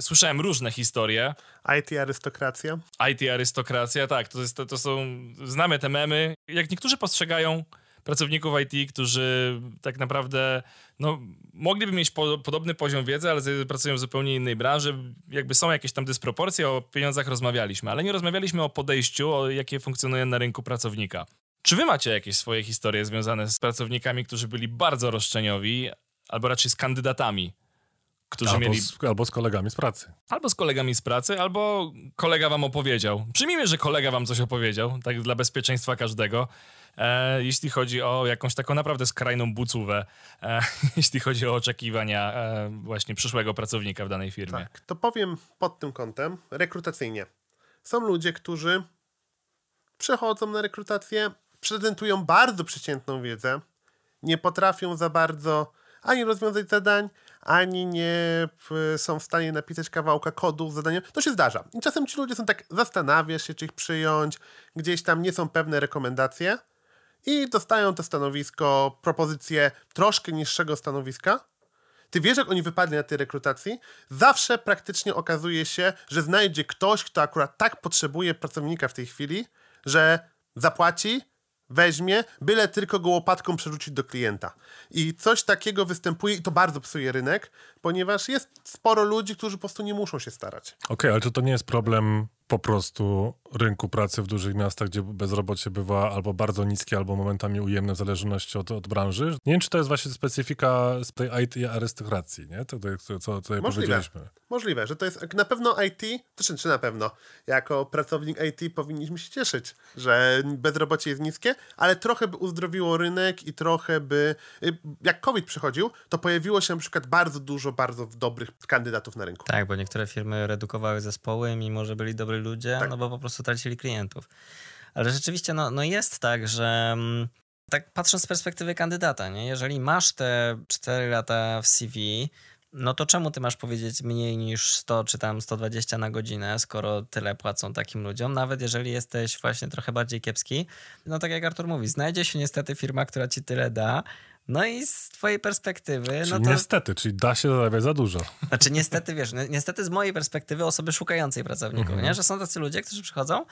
Słyszałem różne historie. IT arystokracja. IT arystokracja, tak. To, jest, to, to są. Znamy te memy. Jak niektórzy postrzegają pracowników IT, którzy tak naprawdę no, mogliby mieć po, podobny poziom wiedzy, ale pracują w zupełnie innej branży. Jakby są jakieś tam dysproporcje, o pieniądzach rozmawialiśmy, ale nie rozmawialiśmy o podejściu, o jakie funkcjonuje na rynku pracownika. Czy wy macie jakieś swoje historie związane z pracownikami, którzy byli bardzo roszczeniowi, albo raczej z kandydatami którzy albo mieli. Z, albo z kolegami z pracy. Albo z kolegami z pracy, albo kolega wam opowiedział. Przyjmijmy, że kolega wam coś opowiedział, tak dla bezpieczeństwa każdego. E, jeśli chodzi o jakąś taką naprawdę skrajną bucówę, e, <laughs> jeśli chodzi o oczekiwania e, właśnie przyszłego pracownika w danej firmie. Tak, to powiem pod tym kątem rekrutacyjnie. Są ludzie, którzy przechodzą na rekrutację, prezentują bardzo przeciętną wiedzę, nie potrafią za bardzo ani rozwiązać zadań, ani nie są w stanie napisać kawałka kodu z zadaniem. To się zdarza. I czasem ci ludzie są tak, zastanawiasz się, czy ich przyjąć, gdzieś tam nie są pewne rekomendacje i dostają to stanowisko, propozycję troszkę niższego stanowiska. Ty wiesz, jak oni wypadli na tej rekrutacji? Zawsze praktycznie okazuje się, że znajdzie ktoś, kto akurat tak potrzebuje pracownika w tej chwili, że zapłaci, weźmie, byle tylko go łopatką przerzucić do klienta. I coś takiego występuje i to bardzo psuje rynek, ponieważ jest sporo ludzi, którzy po prostu nie muszą się starać. Okej, okay, ale czy to nie jest problem po prostu rynku pracy w dużych miastach, gdzie bezrobocie bywa albo bardzo niskie, albo momentami ujemne w zależności od, od branży. Nie wiem, czy to jest właśnie specyfika z tej IT arystokracji, nie? To, to, co tutaj Możliwe. powiedzieliśmy. Możliwe, że to jest na pewno IT, to czy, czy na pewno, jako pracownik IT powinniśmy się cieszyć, że bezrobocie jest niskie, ale trochę by uzdrowiło rynek i trochę by, y, jak COVID przychodził, to pojawiło się na przykład bardzo dużo bardzo dobrych kandydatów na rynku. Tak, bo niektóre firmy redukowały zespoły, mimo że byli dobrzy ludzie, tak. no bo po prostu tracili klientów. Ale rzeczywiście no, no jest tak, że mm, tak patrząc z perspektywy kandydata, nie? jeżeli masz te 4 lata w CV, no to czemu ty masz powiedzieć mniej niż 100 czy tam 120 na godzinę, skoro tyle płacą takim ludziom, nawet jeżeli jesteś właśnie trochę bardziej kiepski. No tak jak Artur mówi, znajdzie się niestety firma, która ci tyle da, No i z twojej perspektywy, Czyli no to... niestety, czyli da się zarabiać za dużo. <laughs> Znaczy niestety, wiesz, ni- niestety z mojej perspektywy osoby szukającej pracowników, Mhm. nie? Że są tacy ludzie, którzy przychodzą,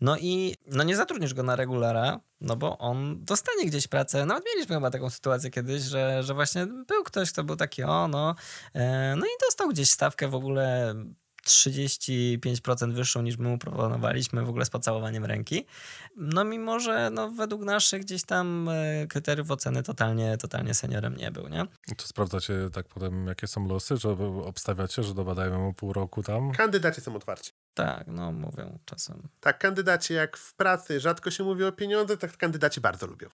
no i no nie zatrudnisz go na regulara, no bo on dostanie gdzieś pracę. Nawet mieliśmy chyba taką sytuację kiedyś, że, że właśnie był ktoś, kto był taki, o no, e, no i dostał gdzieś stawkę w ogóle 35% wyższą niż my mu proponowaliśmy w ogóle z pocałowaniem ręki. No mimo, że no, według naszych gdzieś tam e, kryteriów oceny totalnie, totalnie seniorem nie był, nie? To sprawdzacie tak potem, jakie są losy, że obstawiacie, że dobadają mu pół roku tam? Kandydaci są otwarci. Tak, no mówią czasem. Tak, kandydaci jak w pracy rzadko się mówi o pieniądzach, tak kandydaci bardzo lubią.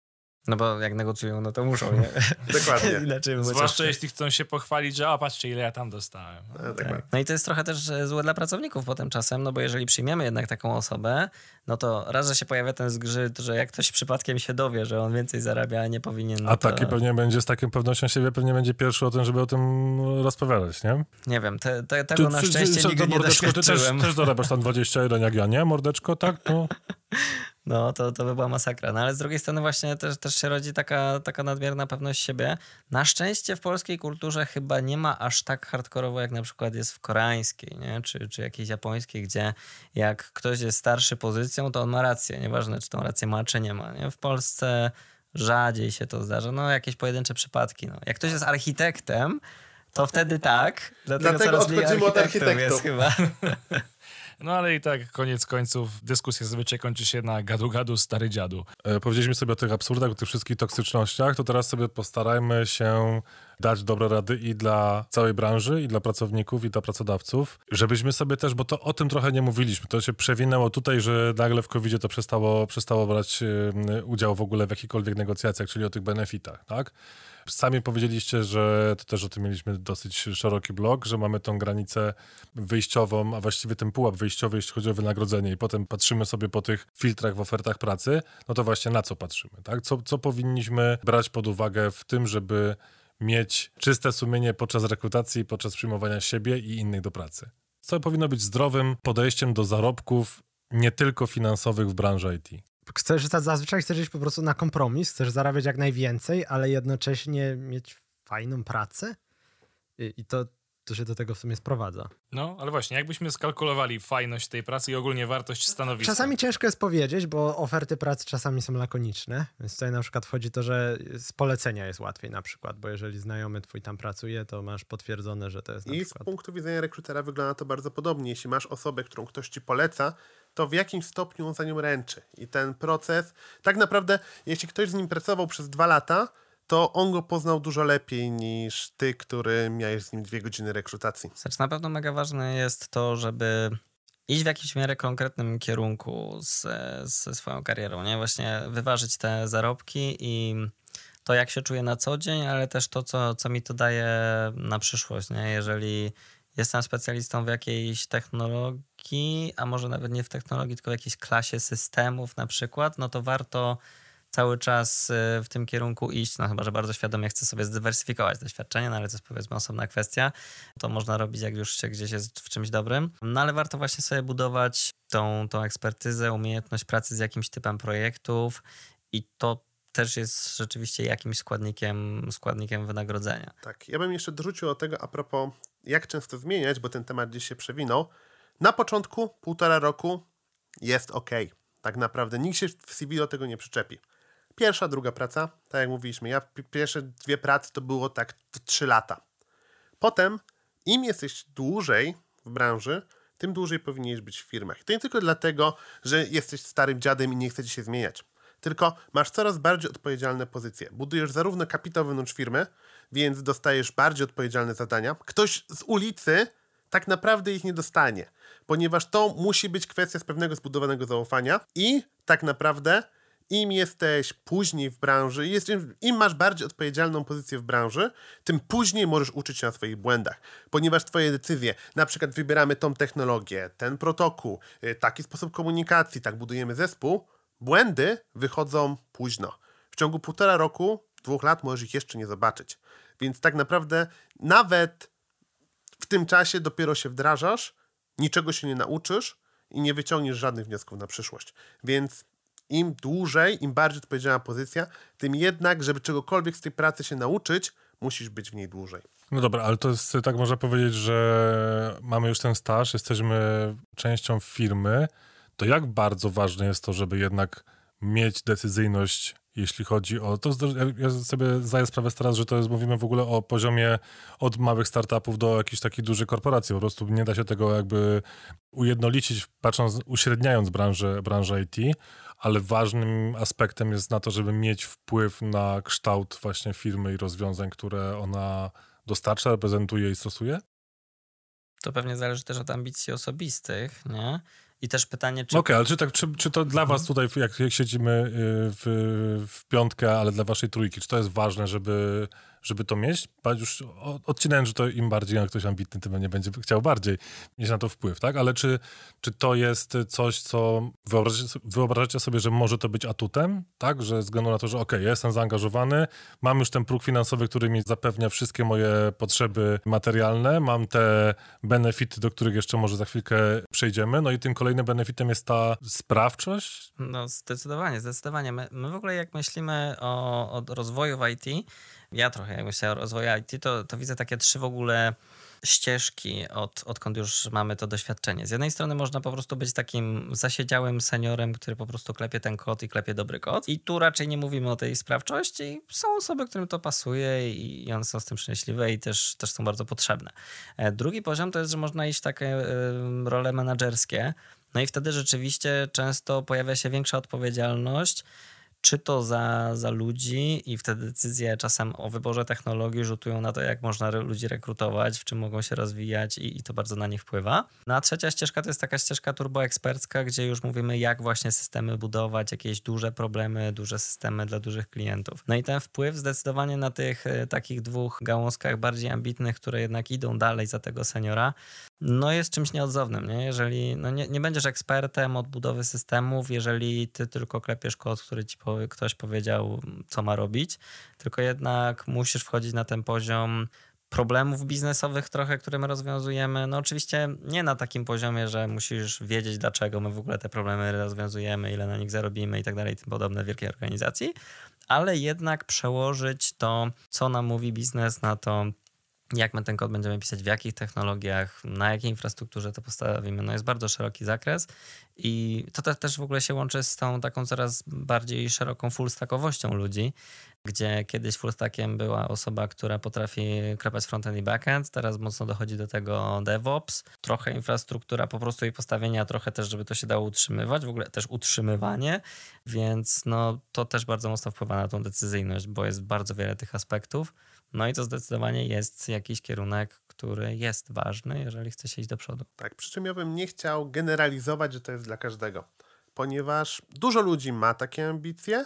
No bo jak negocjują, no to muszą, nie? <laughs> Dokładnie. <laughs> Inaczej Zwłaszcza jeśli chcą się pochwalić, że a patrzcie ile ja tam dostałem. A, tak, Tak. No i to jest trochę też e, złe dla pracowników potem czasem, no bo jeżeli przyjmiemy jednak taką osobę, no to raz, że się pojawia ten zgrzyt, że jak ktoś przypadkiem się dowie, że on więcej zarabia, a nie powinien, no A to, taki pewnie będzie z taką pewnością siebie, pewnie będzie pierwszy o tym, żeby o tym rozpowiadać, nie? nie wiem, te, te, tego na szczęście co, nigdy to nie mordeczko, ty też, doświadczyłem. też zarabiasz tam 21 jak ja, nie? Mordeczko, tak? No. <laughs> No, to, to by była masakra. No ale z drugiej strony właśnie też, też się rodzi taka, taka nadmierna pewność siebie. Na szczęście w polskiej kulturze chyba nie ma aż tak hardkorowo, jak na przykład jest w koreańskiej, nie? Czy, czy jakiejś japońskiej, gdzie jak ktoś jest starszy pozycją, to on ma rację. Nieważne, czy tą rację ma, czy nie ma. Nie? W Polsce rzadziej się to zdarza. No, jakieś pojedyncze przypadki. No. Jak ktoś jest architektem, to wtedy tak. Dlatego, Dlatego coraz mniej od architektów jest chyba. <laughs> No ale i tak koniec końców dyskusja zazwyczaj kończy się na gadu-gadu stary dziadu. E, Powiedzieliśmy sobie o tych absurdach, o tych wszystkich toksycznościach, to teraz sobie postarajmy się dać dobre rady i dla całej branży, i dla pracowników, i dla pracodawców, żebyśmy sobie też, bo to o tym trochę nie mówiliśmy, to się przewinęło tutaj, że nagle w covid to przestało, przestało brać udział w ogóle w jakichkolwiek negocjacjach, czyli o tych benefitach, tak? Sami powiedzieliście, że to też o tym mieliśmy dosyć szeroki blok, że mamy tą granicę wyjściową, a właściwie ten pułap wyjściowy, jeśli chodzi o wynagrodzenie i potem patrzymy sobie po tych filtrach w ofertach pracy, no to właśnie na co patrzymy, tak? Co, co powinniśmy brać pod uwagę w tym, żeby mieć czyste sumienie podczas rekrutacji, podczas przyjmowania siebie i innych do pracy? Co powinno być zdrowym podejściem do zarobków nie tylko finansowych w branży IT? Chcesz, zazwyczaj chcesz iść po prostu na kompromis, chcesz zarabiać jak najwięcej, ale jednocześnie mieć fajną pracę i, i to, to się do tego w sumie sprowadza. No, ale właśnie, jakbyśmy skalkulowali fajność tej pracy i ogólnie wartość stanowiska. Czasami ciężko jest powiedzieć, bo oferty pracy czasami są lakoniczne, więc tutaj na przykład wchodzi to, że z polecenia jest łatwiej na przykład, bo jeżeli znajomy twój tam pracuje, to masz potwierdzone, że to jest na I z przykład... punktu widzenia rekrutera wygląda to bardzo podobnie. Jeśli masz osobę, którą ktoś ci poleca, to w jakimś stopniu on za nią ręczy. I ten proces, tak naprawdę, jeśli ktoś z nim pracował przez dwa lata, to on go poznał dużo lepiej niż ty, który miałeś z nim dwie godziny rekrutacji. Znaczy, na pewno mega ważne jest to, żeby iść w jakimś miarę konkretnym kierunku ze, ze swoją karierą, nie? Właśnie wyważyć te zarobki i to, jak się czuję na co dzień, ale też to, co, co mi to daje na przyszłość, nie? Jeżeli jestem specjalistą w jakiejś technologii, a może nawet nie w technologii, tylko w jakiejś klasie systemów na przykład, no to warto cały czas y, w tym kierunku iść, no chyba, że bardzo świadomie chcę sobie zdywersyfikować doświadczenie, no ale to jest powiedzmy osobna kwestia. To można robić, jak już się gdzieś jest w czymś dobrym. No ale warto właśnie sobie budować tą, tą ekspertyzę, umiejętność pracy z jakimś typem projektów i to też jest rzeczywiście jakimś składnikiem, składnikiem wynagrodzenia. Tak, ja bym jeszcze dorzucił o tego a propos, jak często zmieniać, bo ten temat gdzieś się przewinął. Na początku, półtora roku jest ok. Tak naprawdę nikt się w CV do tego nie przyczepi. Pierwsza, druga praca, tak jak mówiliśmy, ja pi- pierwsze dwie prace to było tak trzy lata. Potem, im jesteś dłużej w branży, tym dłużej powinieneś być w firmach. I to nie tylko dlatego, że jesteś starym dziadem i nie chcecie się zmieniać. Tylko masz coraz bardziej odpowiedzialne pozycje. Budujesz zarówno kapitał wewnątrz firmy, więc dostajesz bardziej odpowiedzialne zadania. Ktoś z ulicy tak naprawdę ich nie dostanie, ponieważ to musi być kwestia z pewnego zbudowanego zaufania i tak naprawdę im jesteś później w branży, im masz bardziej odpowiedzialną pozycję w branży, tym później możesz uczyć się na swoich błędach, ponieważ twoje decyzje, na przykład wybieramy tą technologię, ten protokół, y, taki sposób komunikacji, tak budujemy zespół, błędy wychodzą późno. W ciągu półtora roku, dwóch lat możesz ich jeszcze nie zobaczyć. Więc tak naprawdę nawet w tym czasie dopiero się wdrażasz, niczego się nie nauczysz i nie wyciągniesz żadnych wniosków na przyszłość. Więc Im dłużej, im bardziej odpowiedzialna pozycja, tym jednak, żeby czegokolwiek z tej pracy się nauczyć, musisz być w niej dłużej. No dobra, ale to jest, tak można powiedzieć, że mamy już ten staż, jesteśmy częścią firmy, to jak bardzo ważne jest to, żeby jednak mieć decyzyjność, jeśli chodzi o. To, ja sobie zdaję sprawę teraz, że to jest, mówimy w ogóle o poziomie od małych startupów do jakichś takich dużych korporacji. Po prostu nie da się tego jakby ujednolicić, patrząc, uśredniając branżę, branżę IT, ale ważnym aspektem jest na to, żeby mieć wpływ na kształt właśnie firmy i rozwiązań, które ona dostarcza, reprezentuje i stosuje? To pewnie zależy też od ambicji osobistych, nie? I też pytanie, czy... Okej, okay, ale czy, tak, czy, czy to dla was tutaj, jak, jak siedzimy y, w, w piątkę, ale dla waszej trójki, czy to jest ważne, żeby żeby to mieć, już odcinając, że to im bardziej jak ktoś ambitny, tym nie będzie chciał bardziej mieć na to wpływ, tak? Ale czy, czy to jest coś, co wyobrażacie, wyobrażacie sobie, że może to być atutem, tak? Że ze względu na to, że ja jestem zaangażowany, mam już ten próg finansowy, który mi zapewnia wszystkie moje potrzeby materialne, mam te benefity, do których jeszcze może za chwilkę przejdziemy, no i tym kolejnym benefitem jest ta sprawczość? No zdecydowanie, zdecydowanie. My, my w ogóle jak myślimy o, o rozwoju w IT, ja trochę jak myślę o rozwoju IT, to, to widzę takie trzy w ogóle ścieżki, od, odkąd już mamy to doświadczenie. Z jednej strony można po prostu być takim zasiedziałym seniorem, który po prostu klepie ten kod i klepie dobry kod. I tu raczej nie mówimy o tej sprawczości. Są osoby, którym to pasuje i, i one są z tym szczęśliwe i też, też są bardzo potrzebne. E, drugi poziom to jest, że można iść w takie y, role menedżerskie. No i wtedy rzeczywiście często pojawia się większa odpowiedzialność czy to za, za ludzi i wtedy decyzje czasem o wyborze technologii rzutują na to, jak można ludzi rekrutować, w czym mogą się rozwijać i, i to bardzo na nich wpływa. No a trzecia ścieżka to jest taka ścieżka turboekspercka, gdzie już mówimy, jak właśnie systemy budować, jakieś duże problemy, duże systemy dla dużych klientów. No i ten wpływ zdecydowanie na tych e, takich dwóch gałązkach bardziej ambitnych, które jednak idą dalej za tego seniora, no jest czymś nieodzownym, nie? Jeżeli no nie, nie będziesz ekspertem od budowy systemów, jeżeli ty tylko klepiesz kod, który ci powie, ktoś powiedział, co ma robić, tylko jednak musisz wchodzić na ten poziom problemów biznesowych trochę, które my rozwiązujemy. No oczywiście nie na takim poziomie, że musisz wiedzieć, dlaczego my w ogóle te problemy rozwiązujemy, ile na nich zarobimy i tak dalej, tym podobne wielkiej organizacji, ale jednak przełożyć to, co nam mówi biznes na to, jak my ten kod będziemy pisać, w jakich technologiach, na jakiej infrastrukturze to postawimy. No jest bardzo szeroki zakres i to też w ogóle się łączy z tą taką coraz bardziej szeroką fullstackowością ludzi, gdzie kiedyś fullstackiem była osoba, która potrafi klepać frontend i backend, teraz mocno dochodzi do tego DevOps, trochę infrastruktura po prostu jej postawienia, trochę też, żeby to się dało utrzymywać, w ogóle też utrzymywanie, więc no to też bardzo mocno wpływa na tą decyzyjność, bo jest bardzo wiele tych aspektów. No i to zdecydowanie jest jakiś kierunek, który jest ważny, jeżeli chce się iść do przodu. Tak, przy czym ja bym nie chciał generalizować, że to jest dla każdego, ponieważ dużo ludzi ma takie ambicje,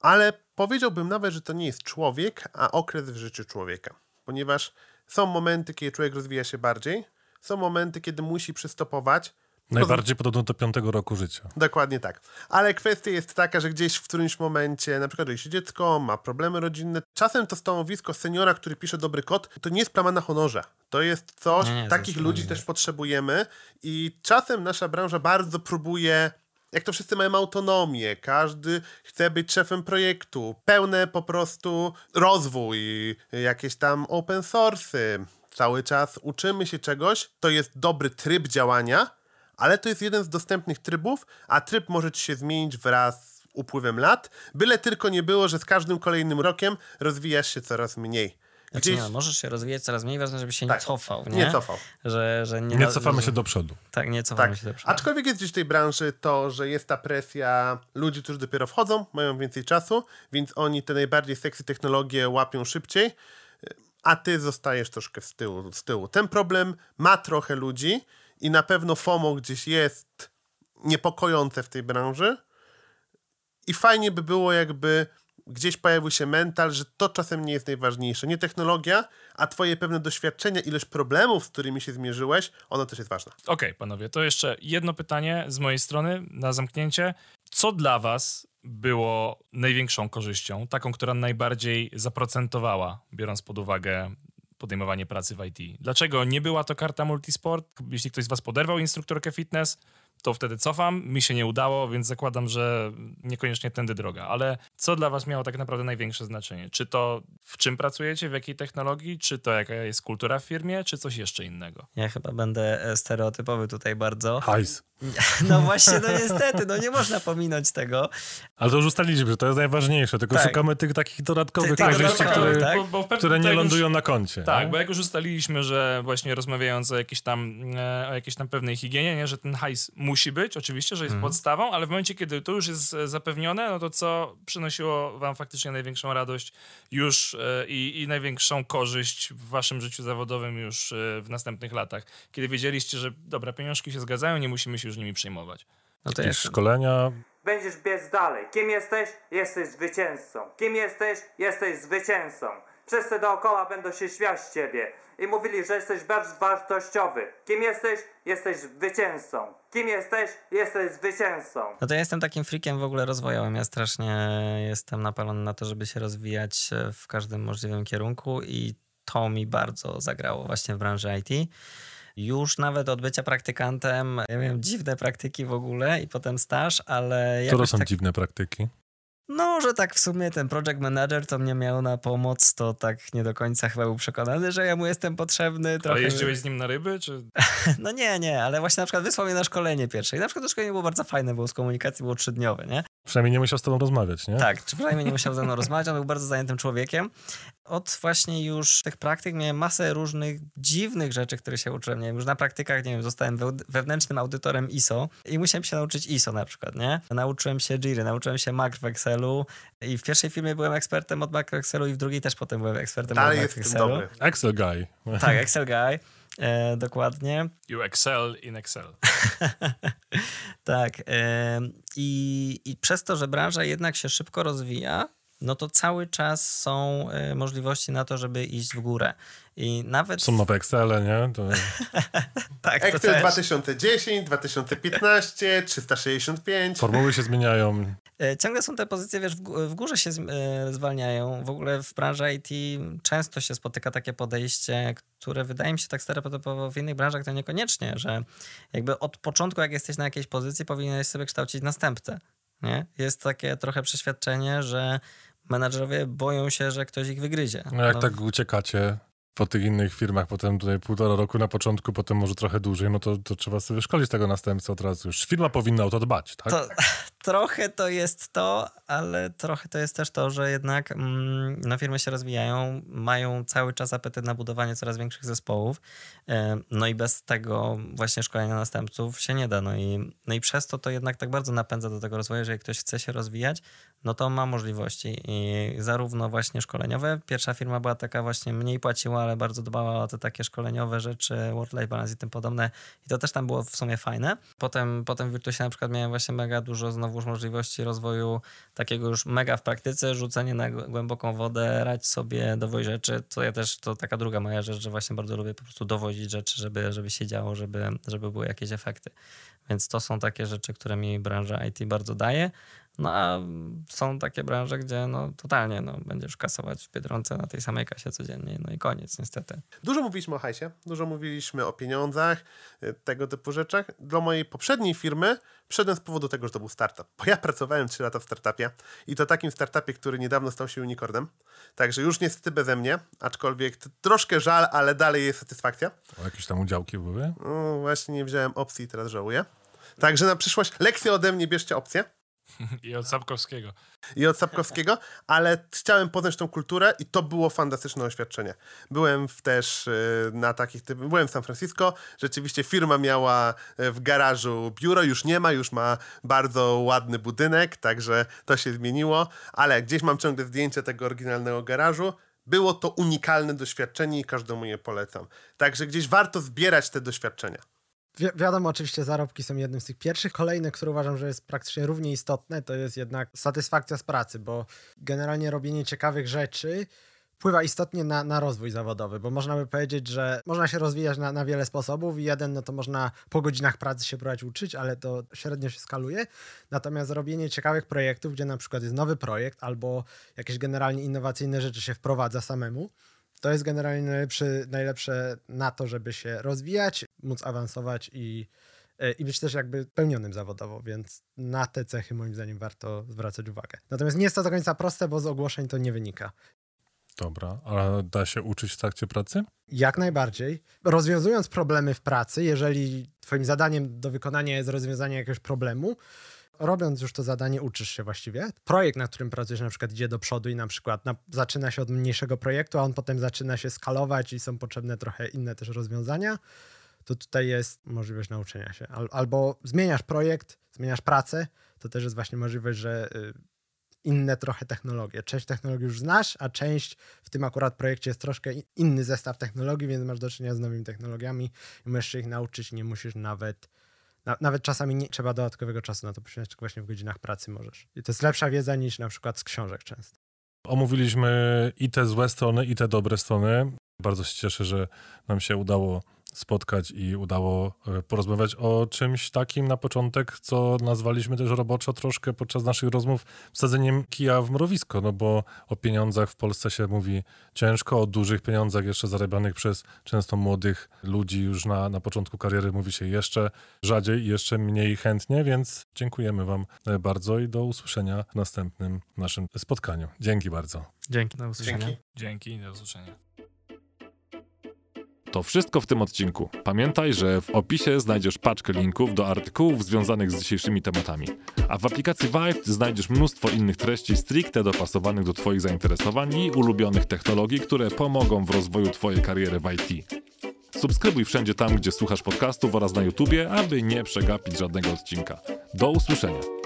ale powiedziałbym nawet, że to nie jest człowiek, a okres w życiu człowieka, ponieważ są momenty, kiedy człowiek rozwija się bardziej, są momenty, kiedy musi przystopować, Najbardziej podobno do piątego roku życia. Dokładnie tak. Ale kwestia jest taka, że gdzieś w którymś momencie, na przykład jeśli dziecko ma problemy rodzinne, czasem to stanowisko seniora, który pisze dobry kod, to nie jest plama na honorze. To jest coś, nie, takich ludzi nie. też potrzebujemy i czasem nasza branża bardzo próbuje jak to wszyscy mają autonomię, każdy chce być szefem projektu, pełne po prostu rozwój, jakieś tam open source'y, cały czas uczymy się czegoś, to jest dobry tryb działania, ale to jest jeden z dostępnych trybów, a tryb może ci się zmienić wraz z upływem lat, byle tylko nie było, że z każdym kolejnym rokiem rozwijasz się coraz mniej. Znaczy Gdzieś... nie, możesz się rozwijać coraz mniej, ważne, żeby się tak, nie cofał. Nie, nie cofał. Że, że nie, nie cofamy że... się do przodu. Tak, nie cofamy tak. się do przodu. Aczkolwiek jest gdzieś w tej branży to, że jest ta presja ludzi, którzy dopiero wchodzą, mają więcej czasu, więc oni te najbardziej sexy technologie łapią szybciej, a ty zostajesz troszkę z tyłu. Z tyłu. Ten problem ma trochę ludzi, i na pewno FOMO gdzieś jest niepokojące w tej branży. I fajnie by było, jakby gdzieś pojawił się mental, że to czasem nie jest najważniejsze. Nie technologia, a twoje pewne doświadczenia, ilość problemów, z którymi się zmierzyłeś, ono też jest ważne. Okej, okay, panowie, to jeszcze jedno pytanie z mojej strony na zamknięcie. Co dla was było największą korzyścią, taką, która najbardziej zaprocentowała, biorąc pod uwagę podejmowanie pracy w IT. Dlaczego nie była to karta multisport? Jeśli ktoś z Was poderwał instruktorkę fitness, to wtedy cofam, mi się nie udało, więc zakładam, że niekoniecznie tędy droga. Ale co dla was miało tak naprawdę największe znaczenie? Czy to w czym pracujecie, w jakiej technologii, czy to jaka jest kultura w firmie, czy coś jeszcze innego? Ja chyba będę e, stereotypowy tutaj bardzo. Hajs. <laughs> No właśnie, no niestety, no nie można pominąć tego. Ale to już ustaliliśmy, że to jest najważniejsze, tylko Tak. szukamy tych takich dodatkowych Ty- tych korzyści, które, tak? Bo- bo które nie tak już- lądują na koncie. Tak, nie? bo jak już ustaliliśmy, że właśnie rozmawiając o jakiejś tam, e, o jakiejś tam pewnej higienie, nie, że ten hajs musi być, oczywiście, że jest podstawą, ale w momencie, kiedy to już jest e, zapewnione, no to co przynosiło wam faktycznie największą radość już e, i, i największą korzyść w waszym życiu zawodowym już e, w następnych latach? Kiedy wiedzieliście, że dobra, pieniążki się zgadzają, nie musimy się już nimi przejmować. No to jest, szkolenia, Będziesz biec dalej. Kim jesteś? Jesteś zwycięzcą. Kim jesteś? Jesteś zwycięzcą. Wszyscy dookoła będą się śmiać z ciebie i mówili, że jesteś bardzo wartościowy. Kim jesteś? Jesteś zwycięzcą. Kim jesteś? Jesteś zwycięzcą. no to ja jestem takim freakiem w ogóle rozwojowym. Ja strasznie jestem napalony na to, żeby się rozwijać w każdym możliwym kierunku i to mi bardzo zagrało właśnie w branży IT. Już nawet od bycia praktykantem, ja miałem dziwne praktyki w ogóle i potem staż, ale to jakoś są tak, dziwne praktyki. No, że tak w sumie ten project manager, to mnie miał na pomoc, to tak nie do końca chyba był przekonany, że ja mu jestem potrzebny. Trochę... Ale jeździłeś z nim na ryby, czy... <laughs> No nie, nie, ale właśnie na przykład wysłał mnie na szkolenie pierwsze i na przykład to szkolenie było bardzo fajne, bo z komunikacji było trzydniowe, nie? Przynajmniej nie musiał z tobą rozmawiać, nie? Tak, czy przynajmniej nie musiał ze mną <laughs> rozmawiać, on był bardzo zajętym człowiekiem. Od właśnie już tych praktyk miałem masę różnych dziwnych rzeczy, które się uczyłem. Nie wiem, już na praktykach, nie wiem, zostałem we- wewnętrznym audytorem ISO i musiałem się nauczyć ISO na przykład, nie? Nauczyłem się Jiry, nauczyłem się makr w Excelu i w pierwszej firmie byłem ekspertem od makro Excelu i w drugiej też potem byłem ekspertem Dalej od tym Excelu. dobry. Excel guy. Tak, Excel guy. E, dokładnie. You excel in Excel. <laughs> Tak. em, I, I przez to, że branża jednak się szybko rozwija, no to cały czas są e, możliwości na to, żeby iść w górę. I nawet. Są nowe Excele, nie? To... <laughs> tak, to Excel też. 2010, 2015, 365. Formuły się zmieniają. E, Ciągle są te pozycje, wiesz, w, gó- w górze się e, zwalniają. W ogóle w branży IT często się spotyka takie podejście, które wydaje mi się tak stereotypowo w innych branżach to niekoniecznie, że jakby od początku, jak jesteś na jakiejś pozycji, powinieneś sobie kształcić następcę. Nie? Jest takie trochę przeświadczenie, że menadżerowie boją się, że ktoś ich wygryzie. No jak No, tak uciekacie po tych innych firmach, potem tutaj półtora roku na początku, potem może trochę dłużej, no to, to trzeba sobie szkolić tego następcę od razu. Już firma powinna o to dbać, tak? To, trochę to jest to, ale trochę to jest też to, że jednak mm, no, firmy się rozwijają, mają cały czas apetyt na budowanie coraz większych zespołów. E, No i bez tego właśnie szkolenia następców się nie da. No i, no i przez to to jednak tak bardzo napędza do tego rozwoju, że jak ktoś chce się rozwijać, no to ma możliwości i zarówno właśnie szkoleniowe. Pierwsza firma była taka właśnie mniej płaciła, ale bardzo dbała o te takie szkoleniowe rzeczy, work-life balance i tym podobne. I to też tam było w sumie fajne. Potem, potem w Virtusie na przykład miałem właśnie mega dużo znowuż możliwości rozwoju takiego już mega w praktyce, rzucenie na gł- głęboką wodę, rać sobie, dowozić rzeczy. To ja też, to taka druga moja rzecz, że właśnie bardzo lubię po prostu dowozić rzeczy, żeby, żeby się działo, żeby, żeby były jakieś efekty. Więc to są takie rzeczy, które mi branża IT bardzo daje. No a są takie branże, gdzie no totalnie no, będziesz kasować w Biedronce na tej samej kasie codziennie, no i koniec niestety. Dużo mówiliśmy o hajsie, dużo mówiliśmy o pieniądzach, y, tego typu rzeczach. Do mojej poprzedniej firmy wszedłem z powodu tego, że to był startup. Bo ja pracowałem 3 lata w startupie i to takim startupie, który niedawno stał się unicornem. Także już niestety beze mnie, aczkolwiek troszkę żal, ale dalej jest satysfakcja. O, jakieś tam udziałki były? No, właśnie nie wziąłem opcji i teraz żałuję. Także na przyszłość lekcje ode mnie, bierzcie opcję. <laughs> I od Sapkowskiego. i od Sapkowskiego, ale chciałem poznać tą kulturę i to było fantastyczne doświadczenie. Byłem też y, na takich, typ- byłem w San Francisco, rzeczywiście firma miała y, w garażu biuro, już nie ma, już ma bardzo ładny budynek, także to się zmieniło, ale gdzieś mam ciągle zdjęcie tego oryginalnego garażu. Było to unikalne doświadczenie i każdemu je polecam. Także gdzieś warto zbierać te doświadczenia. Wi wiadomo, oczywiście zarobki są jednym z tych pierwszych. Kolejne, które uważam, że jest praktycznie równie istotne, to jest jednak satysfakcja z pracy, bo generalnie robienie ciekawych rzeczy wpływa istotnie na, na rozwój zawodowy, bo można by powiedzieć, że można się rozwijać na, na wiele sposobów jeden, no to można po godzinach pracy się próbować uczyć, ale to średnio się skaluje. Natomiast robienie ciekawych projektów, gdzie na przykład jest nowy projekt albo jakieś generalnie innowacyjne rzeczy się wprowadza samemu, to jest generalnie najlepszy, najlepsze na to, żeby się rozwijać, móc awansować i, e, i być też jakby pełnionym zawodowo, więc na te cechy moim zdaniem warto zwracać uwagę. Natomiast nie jest to do końca proste, bo z ogłoszeń to nie wynika. Dobra, a da się uczyć w trakcie pracy? Jak najbardziej. Rozwiązując problemy w pracy, jeżeli twoim zadaniem do wykonania jest rozwiązanie jakiegoś problemu, robiąc już to zadanie, uczysz się właściwie. Projekt, na którym pracujesz, na przykład idzie do przodu i na przykład na, zaczyna się od mniejszego projektu, a on potem zaczyna się skalować i są potrzebne trochę inne też rozwiązania, to tutaj jest możliwość nauczenia się. Al, albo zmieniasz projekt, zmieniasz pracę, to też jest właśnie możliwość, że y, inne trochę technologie. Część technologii już znasz, a część w tym akurat projekcie jest troszkę inny zestaw technologii, więc masz do czynienia z nowymi technologiami i możesz się ich nauczyć, nie musisz nawet na, nawet czasami nie trzeba dodatkowego czasu na to poświęcić, tylko właśnie w godzinach pracy możesz. I to jest lepsza wiedza niż na przykład z książek często. Omówiliśmy i te złe strony, i te dobre strony. Bardzo się cieszę, że nam się udało spotkać i udało e, porozmawiać o czymś takim na początek, co nazwaliśmy też roboczo troszkę podczas naszych rozmów wsadzeniem kija w mrowisko, no bo o pieniądzach w Polsce się mówi ciężko, o dużych pieniądzach jeszcze zarabianych przez często młodych ludzi już na, na początku kariery mówi się jeszcze rzadziej i jeszcze mniej chętnie, więc dziękujemy Wam e, bardzo i do usłyszenia w następnym naszym spotkaniu. Dzięki bardzo. Dzięki, do usłyszenia. Dzięki. Dzięki, do usłyszenia. To wszystko w tym odcinku. Pamiętaj, że w opisie znajdziesz paczkę linków do artykułów związanych z dzisiejszymi tematami. A w aplikacji Vive znajdziesz mnóstwo innych treści stricte dopasowanych do Twoich zainteresowań i ulubionych technologii, które pomogą w rozwoju Twojej kariery w IT. Subskrybuj wszędzie tam, gdzie słuchasz podcastów oraz na YouTubie, aby nie przegapić żadnego odcinka. Do usłyszenia.